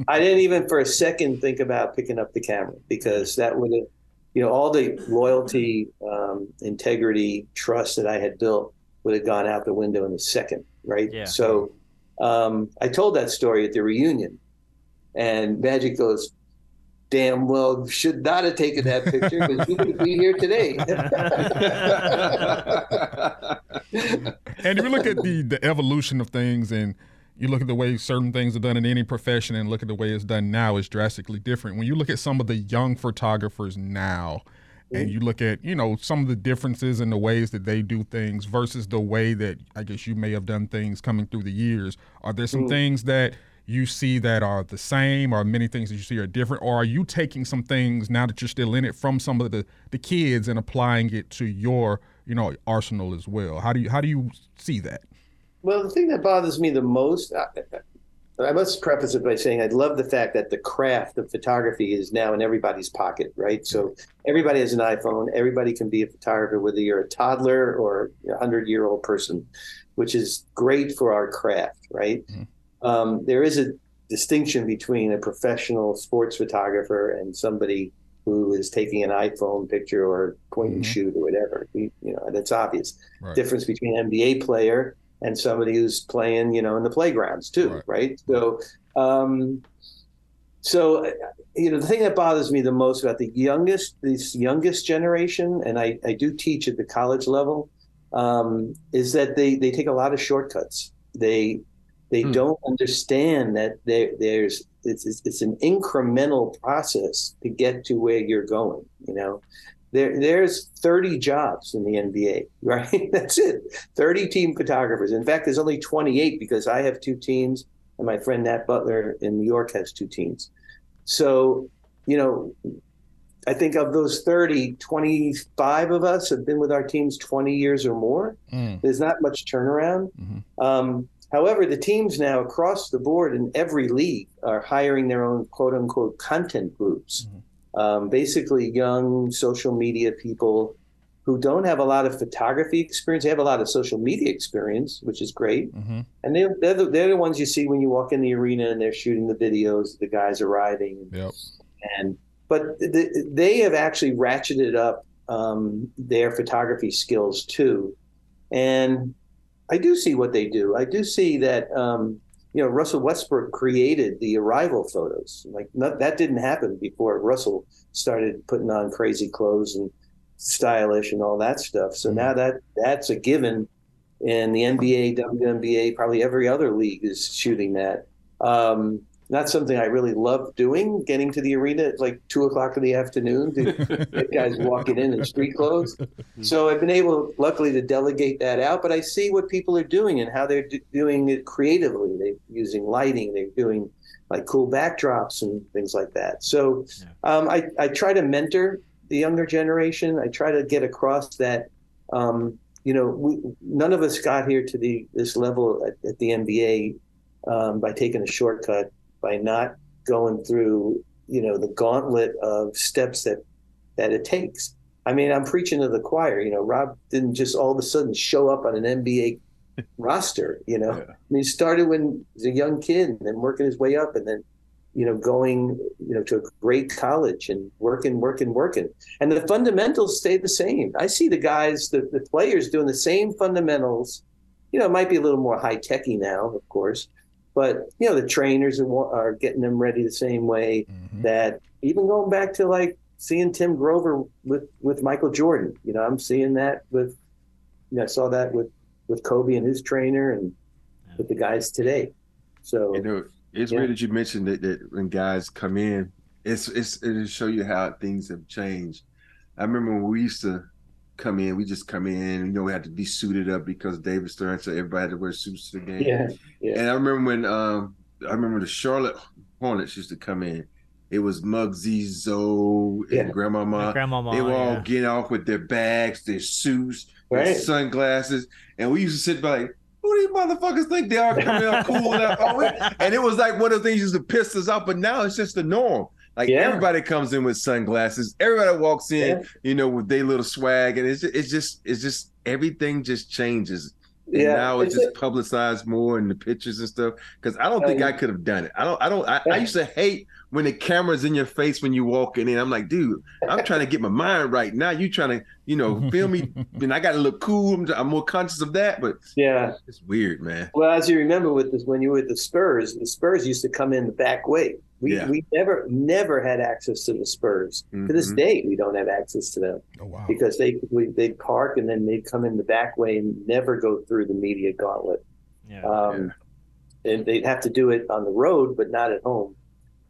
I didn't even for a second think about picking up the camera because that would have, you know, all the loyalty, um, integrity, trust that I had built would have gone out the window in a second, right? Yeah. So um, I told that story at the reunion, and Magic goes, "Damn well, should not have taken that picture because you would be here today." and if you look at the the evolution of things and you look at the way certain things are done in any profession and look at the way it's done now is drastically different when you look at some of the young photographers now and you look at you know some of the differences in the ways that they do things versus the way that i guess you may have done things coming through the years are there some mm. things that you see that are the same or many things that you see are different or are you taking some things now that you're still in it from some of the the kids and applying it to your you know arsenal as well how do you how do you see that Well, the thing that bothers me the most, I, I must preface it by saying I love the fact that the craft of photography is now in everybody's pocket, right? So everybody has an iPhone. Everybody can be a photographer, whether you're a toddler or a hundred year old person, which is great for our craft, right? Mm-hmm. Um, there is a distinction between a professional sports photographer and somebody who is taking an iPhone picture or point and Mhm. shoot or whatever. We, you know, that's obvious right difference between an NBA player and somebody who's playing, you know, in the playgrounds too, Right. right? So, um, so you know, the thing that bothers me the most about the youngest, this youngest generation, and I, I do teach at the college level, um, is that they they take a lot of shortcuts. They they Hmm. don't understand that there there's it's, it's it's an incremental process to get to where you're going. You know, there there's 30 jobs in the NBA, right? That's it. 30 team photographers. In fact, there's only 28 because I have two teams and my friend Nat Butler in New York has two teams. So, you know, I think of those 30, 25 of us have been with our teams 20 years or more. Mm. There's not much turnaround. Mhm. Um, however, the teams now across the board in every league are hiring their own quote unquote content groups. Um, basically, young social media people who don't have a lot of photography experience. They have a lot of social media experience, which is great. Mhm. And they're, they're, the, they're the ones you see when you walk in the arena and they're shooting the videos, the guys arriving. Yep. And but th- they have actually ratcheted up um, their photography skills too. And I do see what they do. I do see that um, you know, Russell Westbrook created the arrival photos. Like not, that didn't happen before Russell started putting on crazy clothes and stylish and all that stuff. So now that that's a given, and the NBA, WNBA, probably every other league is shooting that. Um, not something I really love doing, getting to the arena at like two o'clock in the afternoon to get guys walking in in street clothes. So I've been able, luckily, to delegate that out. But I see what people are doing and how they're d- doing it creatively. They're using lighting, they're doing like cool backdrops and things like that. So um, I, I try to mentor the younger generation. I try to get across that. Um, you know, we, none of us got here to the this level at, at the NBA um, by taking a shortcut by not going through you know the gauntlet of steps that that it takes. I mean, I'm preaching to the choir. You know, Rob didn't just all of a sudden show up on an NBA roster. You know, I mean, he started when he was a young kid and then working his way up, and then you know going you know to a great college and working, working, working, and the fundamentals stay the same. I see the guys, the, the players doing the same fundamentals. You know, it might be a little more high techy now, of course, but you know the trainers are, are getting them ready the same way mm-hmm. that even going back to like seeing Tim Grover with with Michael Jordan. You know, I'm seeing that with you know I saw that with with Kobe and his trainer and with the guys today. So You know, it's Yeah. weird that you mentioned that, that when guys come in, it's it's it'll show you how things have changed. I remember when we used to come in, we just come in, you know, we had to be suited up because David Stern said everybody had to wear suits to the game. Yeah, yeah. And I remember when um I remember the Charlotte Hornets used to come in. It was Muggsy, Zoe, Yeah. and Grandmama. Grandmama, they were all yeah. getting off with their bags, their suits, their Right. sunglasses, and we used to sit by like, who do you motherfuckers think they are coming out cool and? And it was like one of the things used to piss us off, but now it's just the norm. Like Yeah. everybody comes in with sunglasses, everybody walks in, Yeah. you know, with their little swag, and it's just, it's just it's just everything just changes. And Yeah, now it's it's just publicized more in the pictures and stuff. Because I don't think Um, I could have done it. I don't. I don't. I, I used to hate when the camera's in your face when you walking in. I'm like, dude, I'm trying to get my mind right now. You trying to, you know, film me, and I got to look cool. I'm, I'm more conscious of that. But yeah. it's weird, man. Well, as you remember with this, when you were with the Spurs, the Spurs used to come in the back way. We Yeah. we never never had access to the Spurs. To this Mhm. day, we don't have access to them Oh wow. because they we, they'd park and then they'd come in the back way and never go through the media gauntlet. Yeah. Um, And they'd have to do it on the road, but not at home.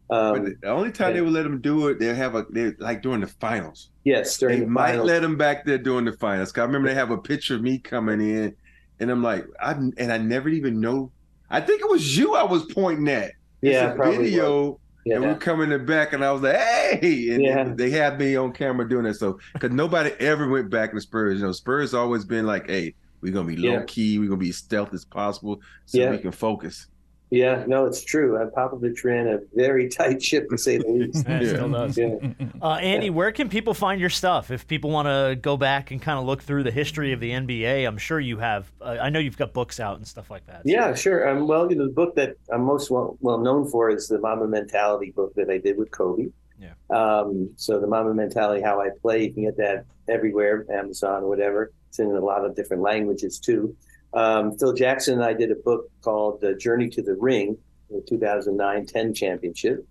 Um, But the only time they would let them do it, they have a they like during the finals. yes, during They the might finals. let them back there during the finals. I remember they have a picture of me coming in, and I'm like, I and I never even know. I think it was you I was pointing at. It's yeah, a video. was. Yeah. And we're coming the back, and I was like, "Hey!" And Yeah. they had me on camera doing that. So, because nobody ever went back to Spurs. You know, Spurs always been like, "Hey, we're gonna be low Yeah. key. We're gonna be as stealth as possible, so we can focus." Yeah, no, it's true. And Popovich ran a very tight ship, to say the least. Yeah, it still does. Yeah. Uh, Andy, where can people find your stuff? If people want to go back and kind of look through the history of the NBA, I'm sure you have. Uh, I know you've got books out and stuff like that. so- Yeah, sure. Um, well, you know, the book that I'm most well, well known for is the Mamba Mentality book that I did with Kobe. Yeah. Um, so the Mamba Mentality, how I play, you can get that everywhere, Amazon or whatever. It's in a lot of different languages too. Um, Phil Jackson and I did a book called uh, Journey to the Ring, the 2009 10 championship.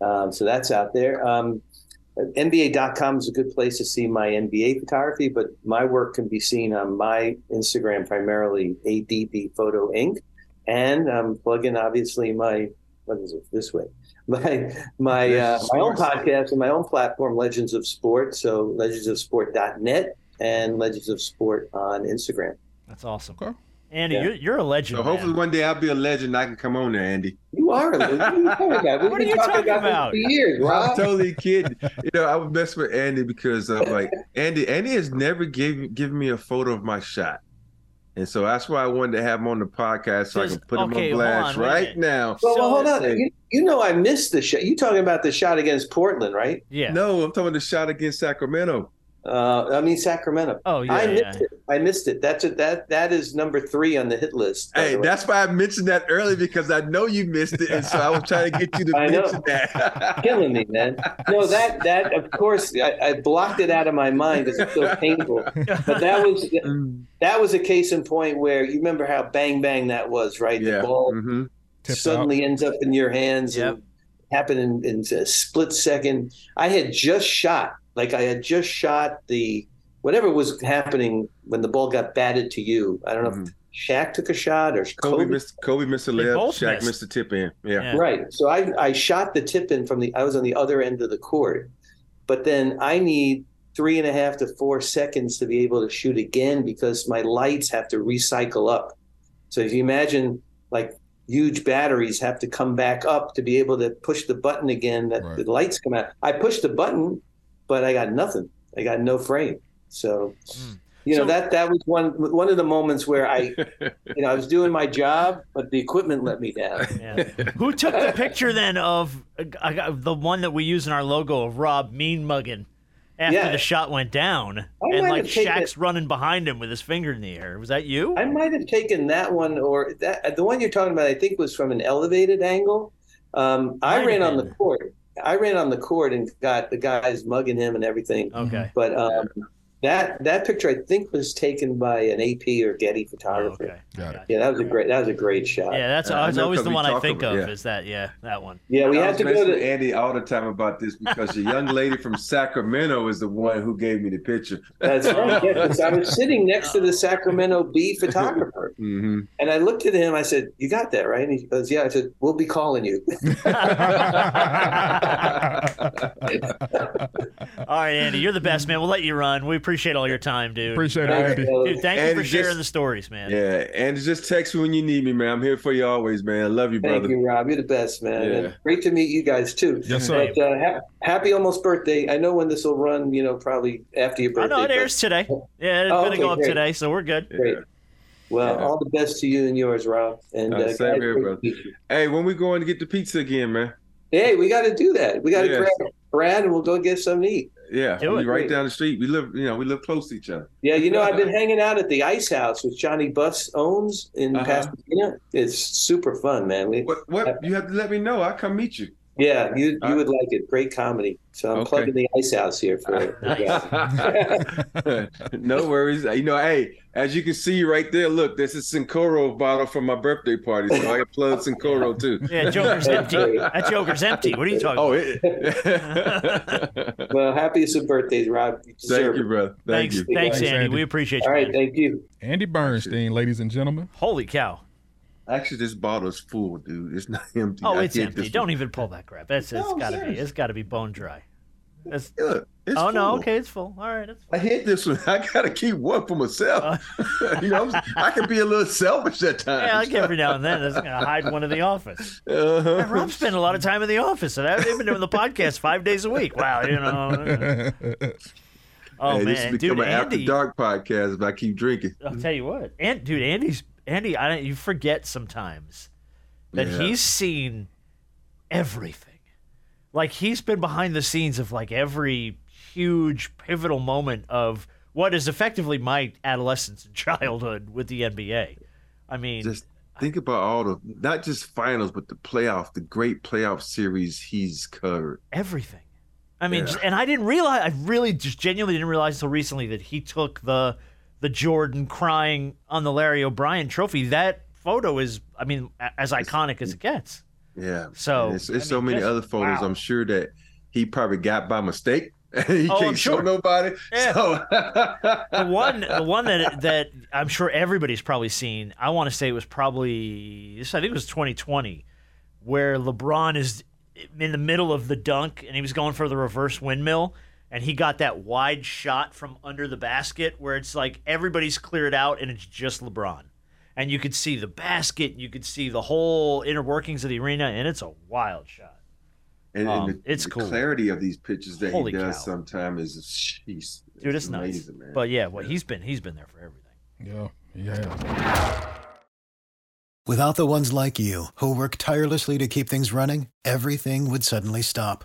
Um, so that's out there. Um, NBA.com is a good place to see my NBA photography, but my work can be seen on my Instagram, primarily ADB Photo Inc. And I'm plugging, obviously, my, what is it, this way? My my uh, my own podcast and my own platform, Legends of Sport. So legendsofsport.net and Legends of Sport on Instagram. That's awesome. Okay. Andy, Yeah. you're, you're a legend. So hopefully man. one day I'll be a legend. I can come on there, Andy. You are. What are you talking about? What are you talking this about? for years, I'm totally kidding. You know, I would mess with Andy because I'm like, Andy, Andy has never gave given me a photo of my shot. And so that's why I wanted to have him on the podcast so I can put him on blast on, right minute. now. Well, well, So- hold on. You, you know I missed the shot. You talking about the shot against Portland, right? Yeah. No, I'm talking about the shot against Sacramento. Uh, I mean Sacramento. Oh yeah. I yeah. missed it. I missed it. That's it. That that is number three on the hit list. Hey, way. that's why I mentioned that early because I know you missed it, and so I was trying to get you to I know. that. killing me, man. No, that that of course I, I blocked it out of my mind because it's so painful. But that was that was a case in point where you remember how bang bang that was, right? yeah. The ball mhm. Tipped suddenly ends up in your hands Yep. and happen in, in a split second. I had just shot, like I had just shot the whatever was happening when the ball got batted to you. I don't know Mhm. if Shaq took a shot or Kobe Kobe. missed Kobe missed a They layup. Shaq missed. missed the tip in. Yeah. Yeah. Right. So I I shot the tip in from the I was on the other end of the court, but then I need three and a half to four seconds to be able to shoot again because my lights have to recycle up. So if you imagine like huge batteries have to come back up to be able to push the button again that Right. the lights come out. I pushed the button, but I got nothing. I got no frame. So Mm. you know So- that that was one one of the moments where I you know I was doing my job, but the equipment let me down. Yeah. Who took the picture then of uh, the one that we use in our logo of Rob mean mugging after Yeah. the shot went down I and like have taken Shaq's running behind him with his finger in the air? Was that you? I might have taken that one, or that the one you're talking about. I think was from an elevated angle. Um, I ran on the court. I ran on the court and got the guys mugging him and everything. Okay. But um, that that picture I think was taken by an AP or Getty Oh, photographer. okay. Got it. Yeah, that was a great. That was a great shot. Yeah, that's Yeah, I always, always the one I think about- of. yeah. Is that yeah, that one? Yeah, we I had to go messing to. Andy all the time about this because the young lady from Sacramento is the one who gave me the picture. That's right. Yeah, 'cause I was sitting next to the Sacramento Bee photographer, hmm and I looked at him. I said, "You got that right?" And he goes, "Yeah." I said, "We'll be calling you." All right, Andy, you're the best man. We'll let you run. We appreciate all your time, dude. Appreciate it, Andy. fellas. Dude, thank you Andy, for sharing just- the stories, man. Yeah, and just text me when you need me, man. I'm here for you always, man. I love you, brother. Thank brother. you, Rob. You're the best, man. Yeah. And great to meet you guys too. Yes, sir. But uh, ha- happy almost birthday. I know when this will run. You know, probably after your birthday. I know it but- airs today. Yeah, it's Oh, gonna okay, go up great. today, so we're good. Great. Well, Yeah. all the best to you and yours, Rob. And Uh, uh, same guys, here, brother. Hey, when we going to get the pizza again, man? Hey, we got to do that. We got to Yes. grab Brad and we'll go get something to eat. Yeah, Do we it. right down the street. We live, you know, we live close to each other. Yeah, you know, I've been hanging out at the Ice House, which Johnny Buss owns in Uh-huh. Pasadena. It's super fun, man. We, What? What? You have to let me know. I'll come meet you. Yeah, you Uh, you would like it. Great comedy. So I'm Okay. plugging the Ice House here for. It. No worries. You know, hey, as you can see right there, look, this is Cincoro bottle from my birthday party, so I can plug Cincoro too. Yeah, Joker's empty. That Joker's empty. What are you talking Oh, about? it. well, happiest of birthdays, Rob. You deserve Thank you, it. brother. Thank Thanks, you. thanks, Thanks, Andy. Andy. We appreciate you. All right, man. thank you. Andy Bernstein, ladies and gentlemen. Holy cow! Actually, this bottle is full, dude. It's not empty. Oh, I it's empty. this Don't one. even pull that crap. It's, it's No, I'm gotta be. It's gotta be bone dry. It's, Look, it's oh no, okay, it's full. All right, I hit this one. I gotta keep one for myself. you know, I can be a little selfish at times. yeah, like every now and then, I'm gonna hide one in the office. Uh-huh. Yeah, Rob spent a lot of time in the office, and I've been doing the podcast five days a week. Wow, you know. Oh hey, this man, has dude, become an after Andy. dark podcast if I keep drinking. I'll tell you what, and dude, Andy's Andy. I don't. You forget sometimes that Yeah. he's seen everything. Like he's been behind the scenes of like every huge pivotal moment of what is effectively my adolescence and childhood with the NBA. I mean, Just think about all the not just finals, but the playoff, the great playoff series he's covered. everything. I mean, Yeah. and I didn't realize. I really just genuinely didn't realize until recently that he took the the Jordan crying on the Larry O'Brien trophy. That photo is, I mean, as iconic as it gets. Yeah. So, And it's, I it's so mean, many just- other photos. wow. I'm sure that he probably got by mistake. he Oh, I'm can't show sure. nobody. Yeah. So the one the one that that I'm sure everybody's probably seen. I want to say it was probably this. I think it was 2020, where LeBron is in the middle of the dunk and he was going for the reverse windmill, and he got that wide shot from under the basket where it's like everybody's cleared out and it's just LeBron, and you could see the basket, you could see the whole inner workings of the arena, and it's a wild shot. and, Um, and the, it's the cool. clarity of these pictures that Holy he does cow. sometimes is jeez, Dude, it's, nuts. amazing, man. But yeah, well, he's been he's been there for everything. Yeah, yeah. Without the ones like you, who work tirelessly to keep things running, everything would suddenly stop.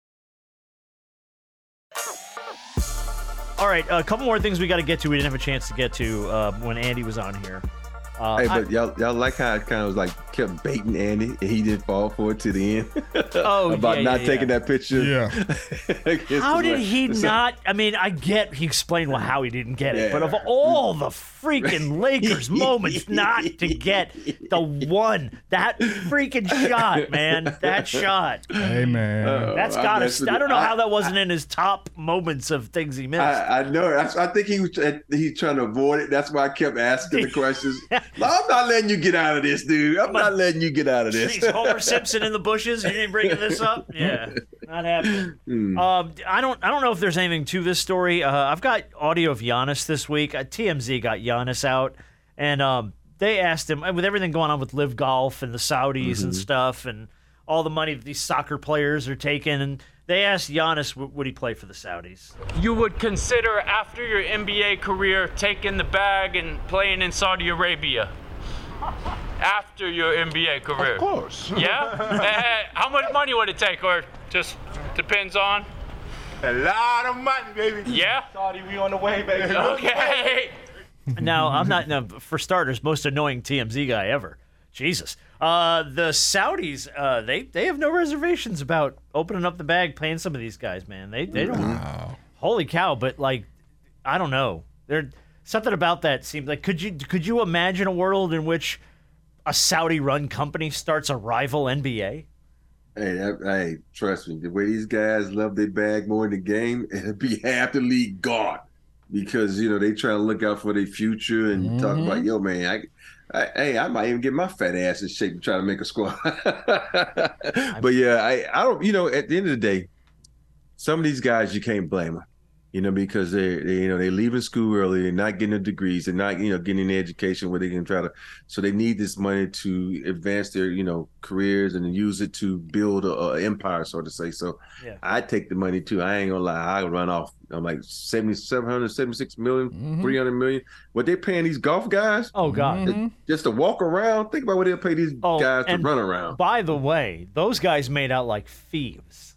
All right, a couple more things we got to get to. We didn't have a chance to get to uh, when Andy was on here. Uh, hey, I- but y'all, y'all like how it kind of was like kept baiting Andy, and he didn't fall for it to the end. Oh, about yeah, not yeah, taking yeah. that picture. Yeah. How did he not? I mean, I get he explained well how he didn't get it, but of all the freaking Lakers moments not to get the one, that freaking shot, man, that shot. Hey man. Uh, That's I got messed to. with I don't know I- how that wasn't in his top moments of things he missed. I, I know. That's, I think he was. He's trying to avoid it. That's why I kept asking the questions. no, I'm not letting you get out of this, dude. I'm not letting you get out of this. He's Homer Simpson in the bushes. You didn't bring this up. Yeah, not happening. Hmm. Um, I don't. I don't know if there's anything to this story. Uh, I've got audio of Giannis this week. Uh, TMZ got Giannis out, and um, they asked him with everything going on with LIV Golf and the Saudis and Mhm. stuff, and all the money that these soccer players are taking, and they asked Giannis w- would he play for the Saudis. You would consider after your NBA career taking the bag and playing in Saudi Arabia? After your NBA career? Of course. Yeah? Eh, how much money would it take, or just depends on? A lot of money, baby. Yeah? Saudi, we on the way, baby. Okay. now I'm not no, for starters most annoying TMZ guy ever. Jesus. Uh, the Saudis, uh, they they have no reservations about opening up the bag, playing some of these guys. Man, they they don't. Wow. Holy cow! But like, I don't know. There something about that seems like. Could you could you imagine a world in which a Saudi-run company starts a rival NBA? Hey, that, hey, trust me. The way these guys love their bag more in the game, it'll be half the league gone because you know they try to look out for their future and talk Mm-hmm. about, yo, man, I, I, hey, I might even get my fat ass in shape and try to make a squad. but yeah, I, I don't. You know, at the end of the day, some of these guys you can't blame them. You know, because they, they, you know they're leaving school early they're not getting the degrees, they're not, you know, getting the education where they can try to. So they need this money to advance their, you know, careers and use it to build a, a empire, so to say. So Yeah. I take the money too. I ain't gonna lie. I run off. I'm like 70, 776 million, mm-hmm. 300 million. What they paying these golf guys? Oh God. Just- Just to walk around. Think about what they'll pay these oh, guys to run around. By the way, those guys made out like thieves.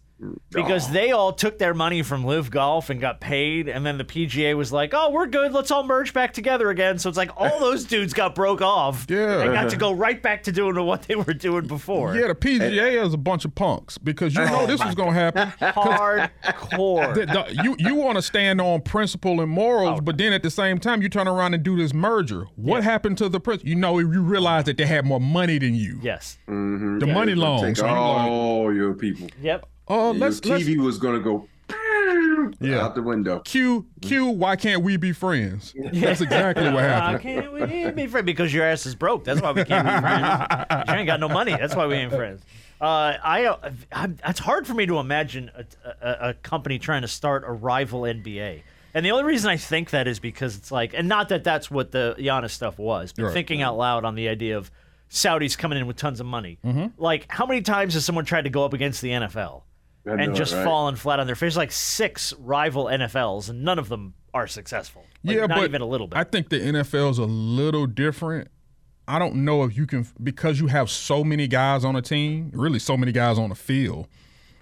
Because they all took their money from LIV Golf and got paid, and then the PGA was like, "Oh, we're good. Let's all merge back together again." So it's like all those dudes got broke off. Yeah. and got to go right back to doing what they were doing before. Yeah, the PGA is a bunch of punks because you know Oh this my was gonna happen. Hardcore. The- the- you you want to stand on principle and morals, but then at the same time you turn around and do this merger. What happened to the principle? You know, you realize that they had more money than you. Yes. Mhm. The Yeah, money loans. Take So you like- all your people. Yep. Oh, Your let's let's TV was gonna go Yeah. out the window. Q Q. Why can't we be friends? That's exactly what happened. Why happened. can't we be friends? Because your ass is broke. That's why we can't be friends. you ain't got no money. That's why we ain't friends. Uh, I, uh, I'm, it's hard for me to imagine a, a, a company trying to start a rival NBA. And the only reason I think that is because it's like, and not that that's what the Giannis stuff was, but Right. thinking out loud on the idea of Saudis coming in with tons of money. Mm-hmm. Like, how many times has someone tried to go up against the NFL I and just right? fallen flat on their face? Like six rival NFLs, and none of them are successful. Like, yeah, not but even a little bit. I think the NFL is a little different. I don't know if you can because you have so many guys on a team, really so many guys on the field.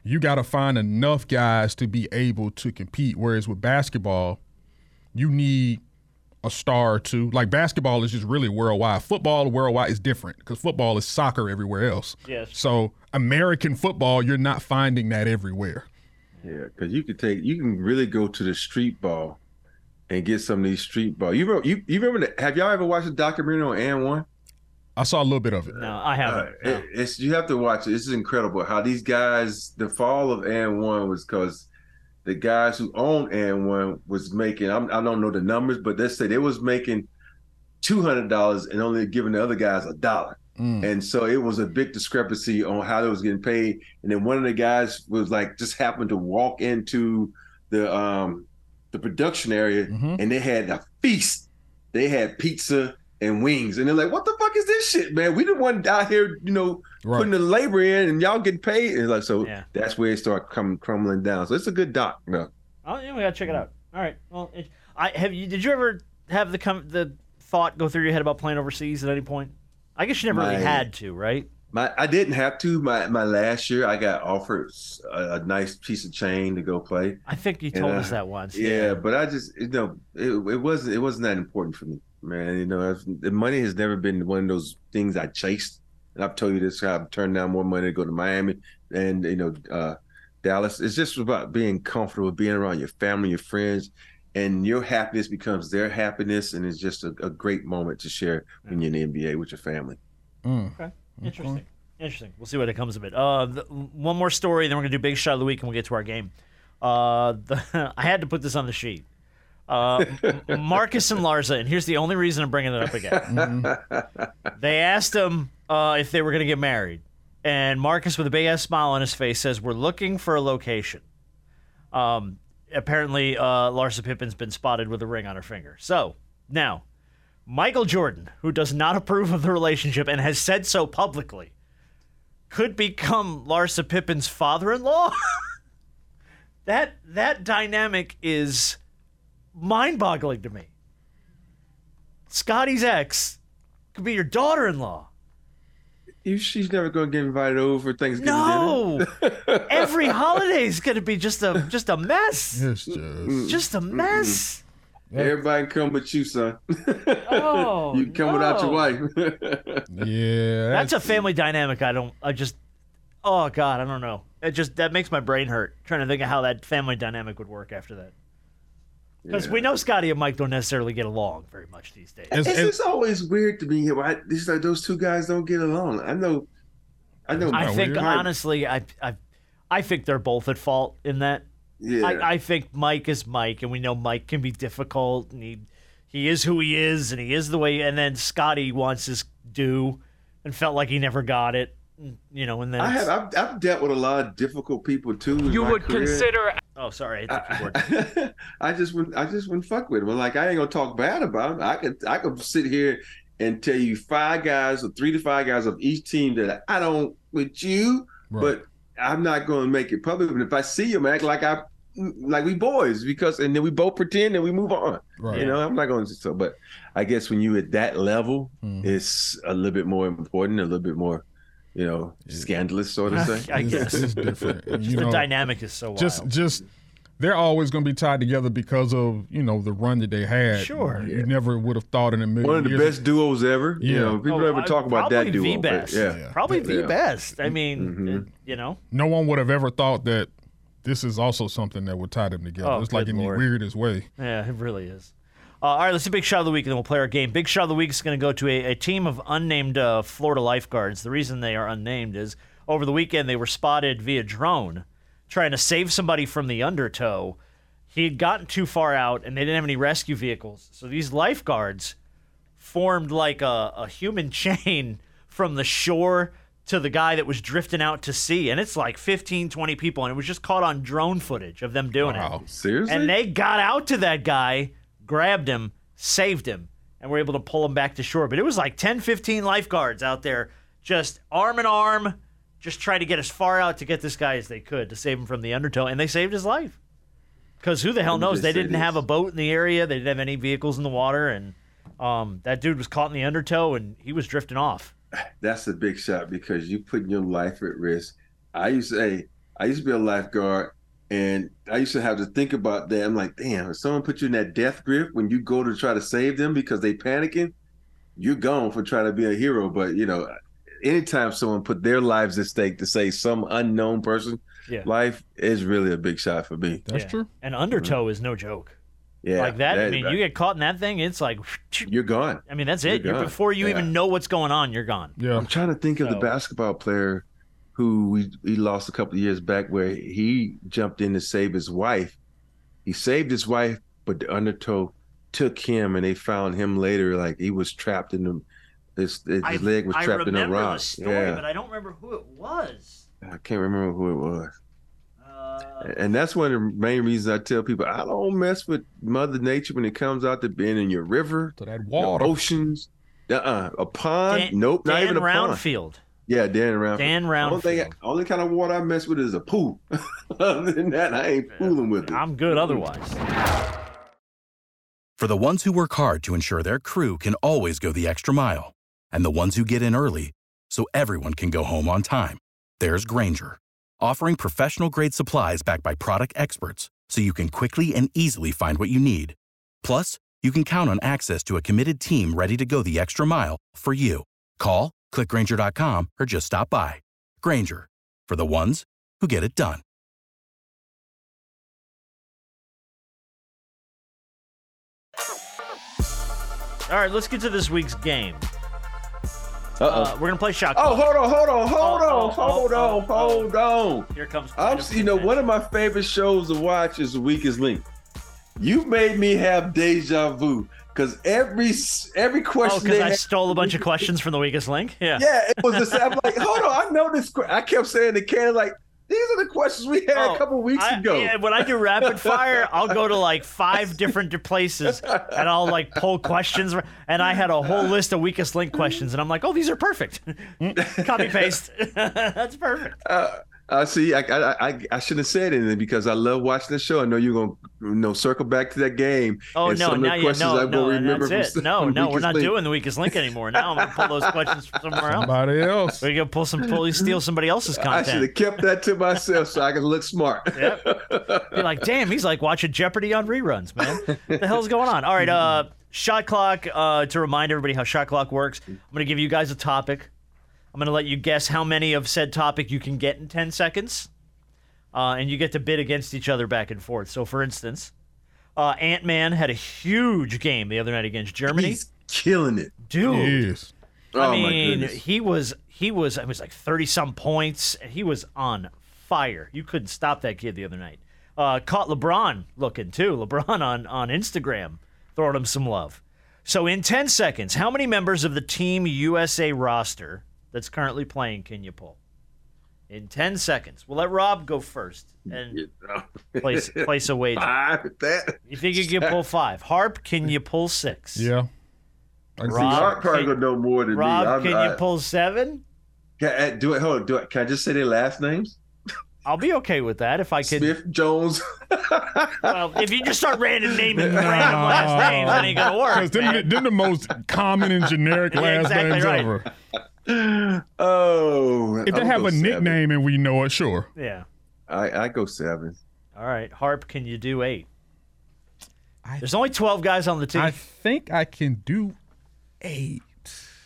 You got to find enough guys to be able to compete. Whereas with basketball, you need a star or two. Like basketball is just really worldwide. Football worldwide is different because football is soccer everywhere else. Yes. So American football, you're not finding that everywhere. Yeah, because you could take, you can really go to the street ball and get some of these street ball. You remember, you, you remember? The, have y'all ever watched a documentary on And One? I saw a little bit of it. no, I haven't. Uh, no. it- it's you have to watch it. This is incredible how these guys. The fall of And One was because the guys who owned And One was making. I'm, I don't know the numbers, but let's say they was making two hundred dollars and only giving the other guys a dollar. Mm. And so it was a big discrepancy on how they was getting paid. And then one of the guys was like just happened to walk into the um the production area Mhm. and they had a feast. They had pizza and wings. And they're like, what the fuck is this shit, man? We the one out here, you know, Right. putting the labor in and y'all getting paid. And like so Yeah. that's where it started coming crumbling down. So it's a good doc. No. Oh, yeah, we gotta check it out. All right. Well, it, I have you. Did you ever have the com- the thought go through your head about playing overseas at any point? I guess you never really had to, right? My I didn't have to. My my last year, I got offered a, a nice piece of chain to go play. I think you told us that once. Yeah, but I just you know it, it wasn't it wasn't that important for me, man. You know, the money has never been one of those things I chased. And I've told you this. I've turned down more money to go to Miami and you know uh, Dallas. It's just about being comfortable, being around your family, your friends, and your happiness becomes their happiness, and it's just a, a great moment to share when you're in the NBA with your family. Okay. Interesting. Interesting. We'll see what it comes of it. Uh, the, one more story, then we're gonna do big shot of the week, and we'll get to our game. Uh, the, I had to put this on the sheet. Uh, Marcus and Larsa, and here's the only reason I'm bringing it up again. they asked him uh, if they were gonna get married, and Marcus, with a big ass smile on his face, says, "We're looking for a location." Um, apparently, uh, Larsa Pippen's been spotted with a ring on her finger. So now, Michael Jordan, who does not approve of the relationship and has said so publicly, could become Larsa Pippen's father-in-law. that that dynamic is mind-boggling to me. Scotty's ex could be your daughter-in-law. You, she's never going to get invited over for Thanksgiving No, dinner. every holiday is going to be just a just a mess. It's just Just a mess. Everybody come but you, son. Oh, you can come without your wife. yeah. That's a family dynamic. I don't. I just. Oh God, I don't know. It just that makes my brain hurt trying to think of how that family dynamic would work after that. Because we know Scotty and Mike don't necessarily get along very much these days. it's just always weird to me why these like those two guys don't get along. I know, I know. I think Mike- honestly, I, I, I think they're both at fault in that. Yeah. I, I think Mike is Mike, and we know Mike can be difficult, and he, he is who he is, and he is the way. And then Scotty wants his due, and felt like he never got it. And, You know, and then I have I've, I've dealt with a lot of difficult people too. You would career. consider Oh, sorry, I hit. I just wouldn't. I just wouldn't fuck with them. Like, I ain't gonna talk bad about them. I could. I could sit here and tell you five guys or three to five guys of each team that I don't with you, but I'm not gonna make it public. But if I see them, act like I like we boys because, and then we both pretend and we move on. Right. You know, I'm not going to so. But I guess when you at that level, Mm-hmm. it's a little bit more important, a little bit more. You know, scandalous, so to say. I guess it's different. You the know, dynamic is so wild. just just they're always going to be tied together because of you know the run that they had. Sure. you never would have thought in a one of the years. best duos ever. You Yeah. know, people Oh, never I- talk about that duo? probably duo. The best. yeah. Probably the Yeah. best. I mean, Mhm. it- you know. No one would have ever thought that this is also something that would tie them together. Oh, it's like in Lord. the weirdest way. Yeah, it really is. Uh, all right, let's do big shot of the week, and then we'll play our game. Big shot of the week is going to go to a, a team of unnamed uh, Florida lifeguards. The reason they are unnamed is over the weekend they were spotted via drone trying to save somebody from the undertow. He had gotten too far out, and they didn't have any rescue vehicles. So these lifeguards formed like a, a human chain from the shore to the guy that was drifting out to sea. And it's like 15, 20 people, and it was just caught on drone footage of them doing it. Seriously? And they got out to that guy, grabbed him, saved him, and were able to pull him back to shore. But it was like 10, 15 lifeguards out there, just arm in arm, just trying to get as far out to get this guy as they could to save him from the undertow. And they saved his life. Because who the hell knows? They didn't have a boat in the area, they didn't have any vehicles in the water, and um, that dude was caught in the undertow and he was drifting off. That's a big shot because you putting your life at risk. I used to say I used to be a lifeguard and I used to have to think about that. I'm like, damn, if someone put you in that death grip when you go to try to save them because they panicking, you're gone for trying to be a hero. But you know, anytime someone put their lives at stake to save some unknown person Yeah. life is really a big shot for me. That's yeah. True. And undertow is no joke. Yeah, like that. I that- mean, you get caught in that thing, it's like You're gone. I mean, that's You're it. You're, gone. before you Yeah. even know what's going on, you're gone. Yeah. I'm trying to think of the basketball player who we we lost a couple of years back where he jumped in to save his wife. He saved his wife, but the undertow took him and they found him later like he was trapped in the his, his I- leg was trapped in a remember rock. the story, yeah. but I don't remember who it was. I can't remember who it was. Uh, And that's one of the main reasons I tell people I don't mess with Mother Nature when it comes out to being in your river, to that your water. oceans, uh-uh. a pond. Dan- nope, not even a pond. Roundfield. Yeah, Dan Roundfield. Dan Only, thing, only kind of water I mess with is a pool. Other than that, I ain't fooling with it. I'm good otherwise. For the ones who work hard to ensure their crew can always go the extra mile, and the ones who get in early so everyone can go home on time. There's Grainger, offering professional grade supplies backed by product experts so you can quickly and easily find what you need. Plus, you can count on access to a committed team ready to go the extra mile for you. Call, clickgrainger.com, or just stop by. Grainger, for the ones who get it done. All right, let's get to this week's game. Uh-oh. Uh, we're gonna play shot. Oh, hold on, hold on, hold Oh, on, oh, hold oh, on, oh, hold on. Here comes. I'm, you know, one of my favorite shows to watch is The Weakest Link. You made me have deja vu because every every question. Oh, question because I had- stole a bunch of questions from the weakest link. Yeah. yeah, it was the same. I'm like, hold on, I know this. que-" I kept saying to Ken, like, these are the questions we had Oh, a couple weeks I- ago. yeah, when I do rapid fire, I'll go to like five different places and I'll like pull questions. And I had a whole list of weakest link questions, and I'm like, oh, these are perfect. Copy paste. That's perfect. Uh, I see. I, I I I shouldn't have said anything because I love watching the show. I know you're gonna you know circle back to that game. Oh and no! some of the Now you questions no I no, will remember that's it. No, no, we're not Link. doing the weakest link anymore. Now I'm gonna pull those questions from somewhere else. Somebody else. We're gonna pull some, pull, steal somebody else's content. I should have kept that to myself so I can look smart. Be like, damn, he's like watching Jeopardy on reruns, man. What the hell's going on? All right, uh, shot clock. Uh, to remind everybody how shot clock works, I'm gonna give you guys a topic. I'm gonna let you guess how many of said topic you can get in 10 seconds, uh, and you get to bid against each other back and forth. So, for instance, uh, Ant Man had a huge game the other night against Germany. He's killing it. Dude, Yes. Oh, I my mean, he was he was it was like thirty some points. and He was on fire. You couldn't stop that kid the other night. Uh, caught LeBron looking too. LeBron on on Instagram throwing him some love. So in ten seconds, how many members of the Team USA roster that's currently playing can you pull? In ten seconds, we'll let Rob go first and place place a wager. Five at that. You think you can pull five? Harp, can you pull six? Yeah. I See, see. Rob, probably can- gonna know more than Rob, me. I'm- can I- you pull seven? Can I, do it. Hold on. Do it. Can I just say their last names? I'll be okay with that if I could. Smith Jones. Well, if you just start random naming random last names, that ain't gonna work. Because them, man. them the most common and generic Yeah, last exactly names right. ever. oh, If they I'll have go a seven. nickname and we know it, sure. Yeah. I I go seven. All right, Harp, can you do eight? I- There's only twelve guys on the team. I think I can do eight.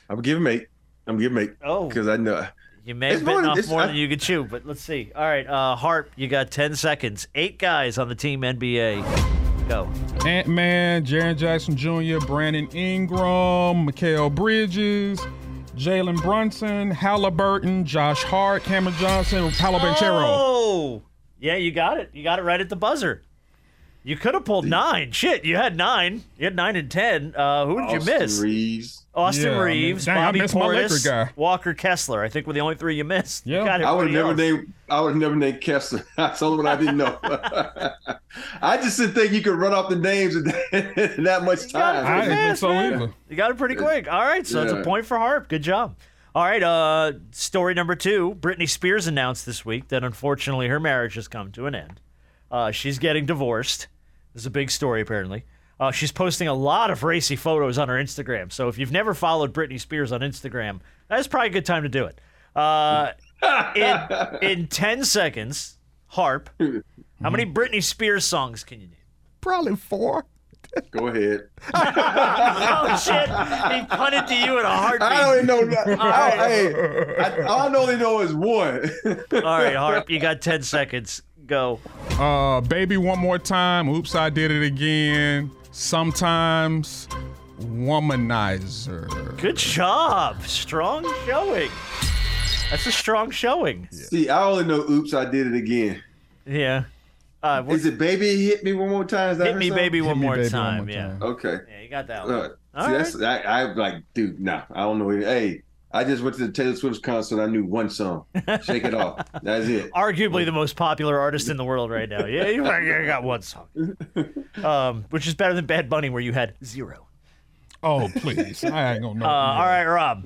I'm giving him eight. I'm giving him eight. Oh. because I know. you may have it's bitten off more I- than you could chew, but let's see. All right, uh, Harp, you got ten seconds. Eight guys on the team NBA. Go. Ant Man, Jaren Jackson Jr., Brandon Ingram, Mikal Bridges, Jalen Brunson, Haliburton, Josh Hart, Cameron Johnson, Paolo Banchero. Oh, yeah, you got it. You got it right at the buzzer. You could have pulled nine. Shit, you had nine. You had nine and ten. Uh, who did you Austin miss? Reeves. Austin Yeah, I mean, Reeves, dang, Bobby missed Portis, guy. Walker Kessler. I think were the only three you missed. You Yeah. got I would have never else. named. I would never named Kessler. That's the only one I didn't know. I just didn't think you could run off the names in that, in that much got it time. I didn't think so either. You got it pretty quick. All right, so it's a point for Harp. Good job. All right, uh, story number two. Britney Spears announced this week that unfortunately her marriage has come to an end. Uh, she's getting divorced. This is a big story, apparently. Uh, she's posting a lot of racy photos on her Instagram. So if you've never followed Britney Spears on Instagram, that's probably a good time to do it. Uh, in, in 10 seconds, Harp, how many Britney Spears songs can you name? Probably four. Go ahead. Oh, shit. He punted to you in a heartbeat. I don't even know. That. right. I, hey, I, all I only know is one. All right, Harp, you got 10 seconds. Go. Uh, baby, one more time. Oops, I did it again. Sometimes, womanizer. Good job. Strong showing. That's a strong showing. See, I only know. Oops, I did it again. Yeah. Uh, what- Is it baby hit me one more time? Is that hit her me, song? baby, one me, more baby, one time. more yeah. time. Okay. Yeah, you got that one. Uh, All see, right. that's I, I like, dude. Nah, I don't know. Hey, I just went to the Taylor Swift concert. I knew one song. Shake it off. That's it. Arguably the most popular artist in the world right now. Yeah, you you got one song. Um, which is better than Bad Bunny, where you had zero. Oh, please. I ain't gonna know. Uh, all right, Rob.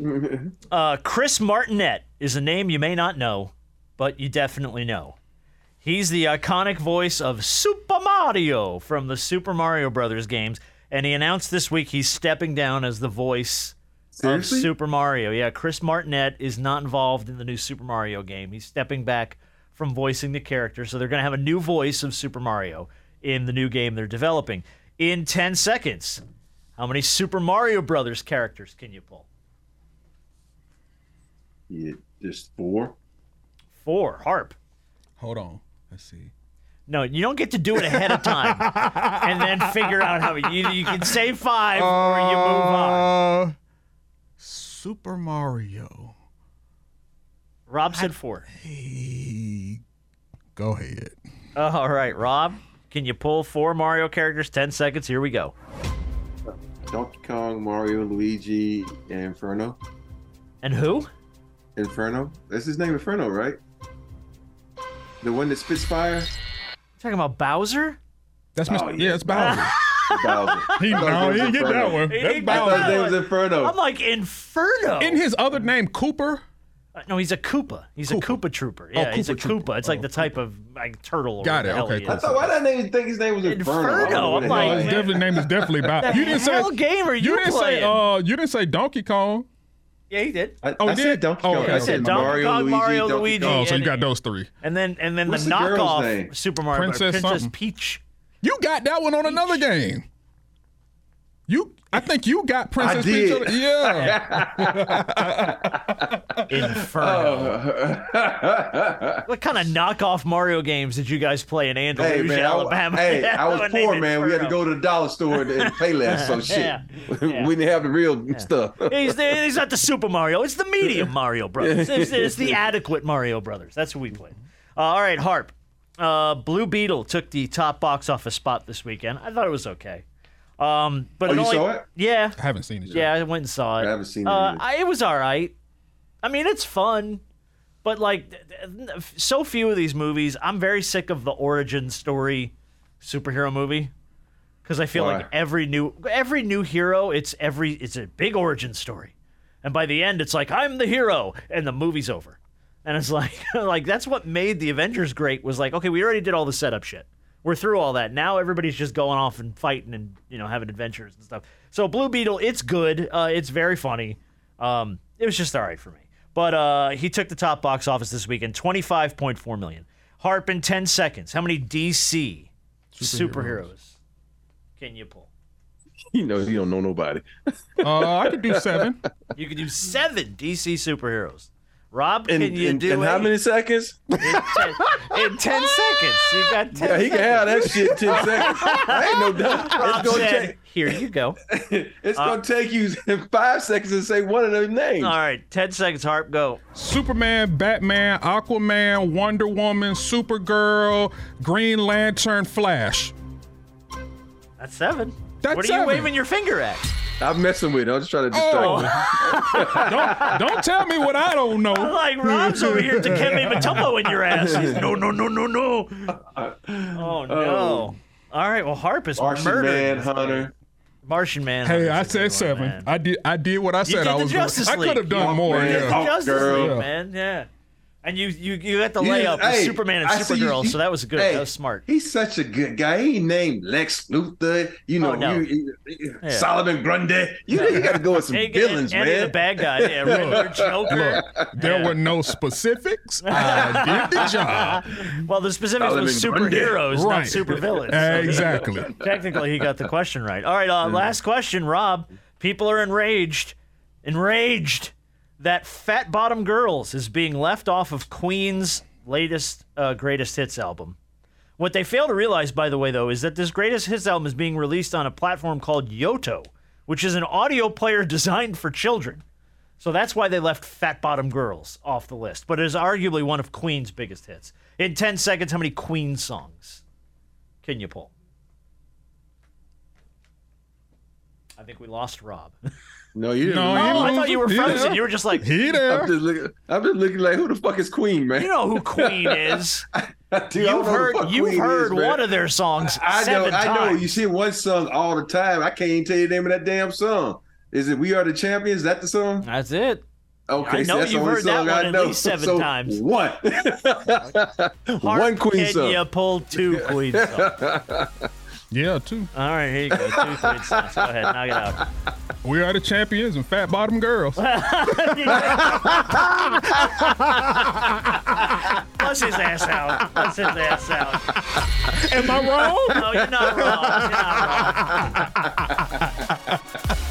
Uh, Chris Martinet is a name you may not know, but you definitely know. He's the iconic voice of Super Mario from the Super Mario Brothers games, and he announced this week he's stepping down as the voice Seriously? of Super Mario. Yeah, Chris Martinet is not involved in the new Super Mario game. He's stepping back from voicing the character, so they're going to have a new voice of Super Mario in the new game they're developing. In 10 seconds, how many Super Mario Brothers characters can you pull? Yeah, just four. Four. Harp. Hold on. Let's see. No, you don't get to do it ahead of time and then figure out how you, you can say five or you move on. Uh, Super Mario. Rob said four. Hey, go ahead. Uh, all right, Rob, can you pull four Mario characters? 10 seconds. Here we go. Donkey Kong, Mario, Luigi, and Inferno. And who? Inferno. That's his name, Inferno, right? The one that spits fire. Talking about Bowser? That's Mr. Oh, yeah. yeah. it's Bowser. Bowser. he, no, he didn't get that one. He That's didn't I thought Bowser. his that name was. Inferno. I'm like Inferno. In his other name, Cooper. Uh, no, he's a Koopa. He's a Koopa Trooper. Yeah, he's a Koopa Trooper. It's like the type of like turtle. Or Got what it. the hell Okay, he cool. I is. thought why did I name, think his name was Inferno? I don't know Inferno, what I'm the hell like, His is. definitely name is definitely Bowser. The You didn't say. hell game are you, You didn't playing? say. Uh, you didn't say Donkey Kong. yeah, he did. I, Oh, I did? said Donkey Oh, Kong. okay, I said Donkey Mario, Kong, Luigi, Mario, Donkey Luigi. Kong. Oh, so you got those three. And then and then What's the the girl's knockoff? Super Mario Princess Princess something. Peach. You got that one on another game. You, I think you got Princess did. Peach. on- Yeah. Inferno. Oh. What kind of knockoff Mario games did you guys play in Andalusia, Hey man, I, Alabama? hey, I was poor they man. We had to go to the dollar store and, and pay less. So shit, Yeah, yeah. we didn't have the real stuff. He's, the, he's not the Super Mario. It's the medium Mario Brothers. It's, it's the adequate Mario Brothers. That's what we played. Uh, all right, Harp. Uh, Blue Beetle took the top box office spot this weekend. I thought it was okay. Um, but Oh, it you only- saw it? Yeah, I haven't seen it. Yet. yeah. I went and saw it. I haven't seen it Uh. I, it was all right. I mean, it's fun, but like th- th- so few of these movies. I'm very sick of the origin story superhero movie because I feel Why? like every new every new hero, it's every it's a big origin story, and by the end, it's like I'm the hero, and the movie's over, and it's like like that's what made the Avengers great was like okay, we already did all the setup shit. We're through all that. Now everybody's just going off and fighting and you know having adventures and stuff. So Blue Beetle, it's good. Uh, it's very funny. Um, it was just all right for me. But uh, he took the top box office this weekend, twenty five point four million. Harp in ten seconds. How many DC superheroes, can you pull? You know, he don't know nobody. Uh, I could do seven. You could do seven DC superheroes. Rob, In, can you in, do in how many seconds? In ten, in 10 seconds. You got 10 Yeah, he can have that shit in ten seconds. I ain't no doubt. Rob It's gonna said, take. Here you go. It's gonna take you five seconds to say one of those names. All right, 10 seconds, Harp, go. Superman, Batman, Aquaman, Wonder Woman, Supergirl, Green Lantern, Flash. That's seven. That's what are seven. you waving your finger at? I'm messing with it. I'm just trying to distract Oh. you. don't, don't tell me what I don't know. Like Rob's over here Dikembe Mutombo in your ass. He's, no, no, no, no, no. Oh, oh no. All right, well Harp is Martian murdered. Manhunter. Martian Man. Hey, I said seven. I did. I did what I You said did I the was. Gonna, Justice I could have League. done more. Hawkman. The Yeah. Justice Girl. League, man. Yeah. And you you you got the You- layup with hey, Superman and I see you- Supergirl, you- so that was good. hey, that was smart. He's such a good guy. He named Lex Luthor. You know, Oh, no. you, you- Yeah. Solomon Grundy. You, you got to go with some Hey, villains, Andy man. And the bad guy. Yeah, Riddler, Joker. Look, there were no specifics. I did the job. Well, the specifics was Solomon Grundy. superheroes, not Right. supervillains. Exactly. Technically, he got the question right. All right, uh, last question, Rob. People are enraged, enraged that Fat Bottom Girls is being left off of Queen's latest uh, greatest hits album. What they fail to realize, by the way, though, is that this greatest hits album is being released on a platform called Yoto, which is an audio player designed for children. So that's why they left Fat Bottom Girls off the list. But it is arguably one of Queen's biggest hits. In 10 seconds, how many Queen songs can you pull? I think we lost Rob. No, you didn't. No, lose. Oh, I thought you were him. frozen. Yeah. You were just like, He there. I'm there. just looking. I'm just looking like who the fuck is Queen, man? you know who Queen is. Dude, You've know who the heard you've Queen heard is, one of their songs I know. seven I know. You see one song all the time. I can't even tell you the name of that damn song. Is it "We Are the Champions"? Is that the song? That's it. Okay, I see, know that's you've only heard that one I at least seven So, times. One. One Queen can song. you pull two Queen songs? Yeah, two. All right, here you go. Two thread snaps. Go ahead, knock it out. We are the champions and fat bottom girls. Bust his ass out. Bust his ass out. Am I wrong? No, you're not wrong. You're not wrong.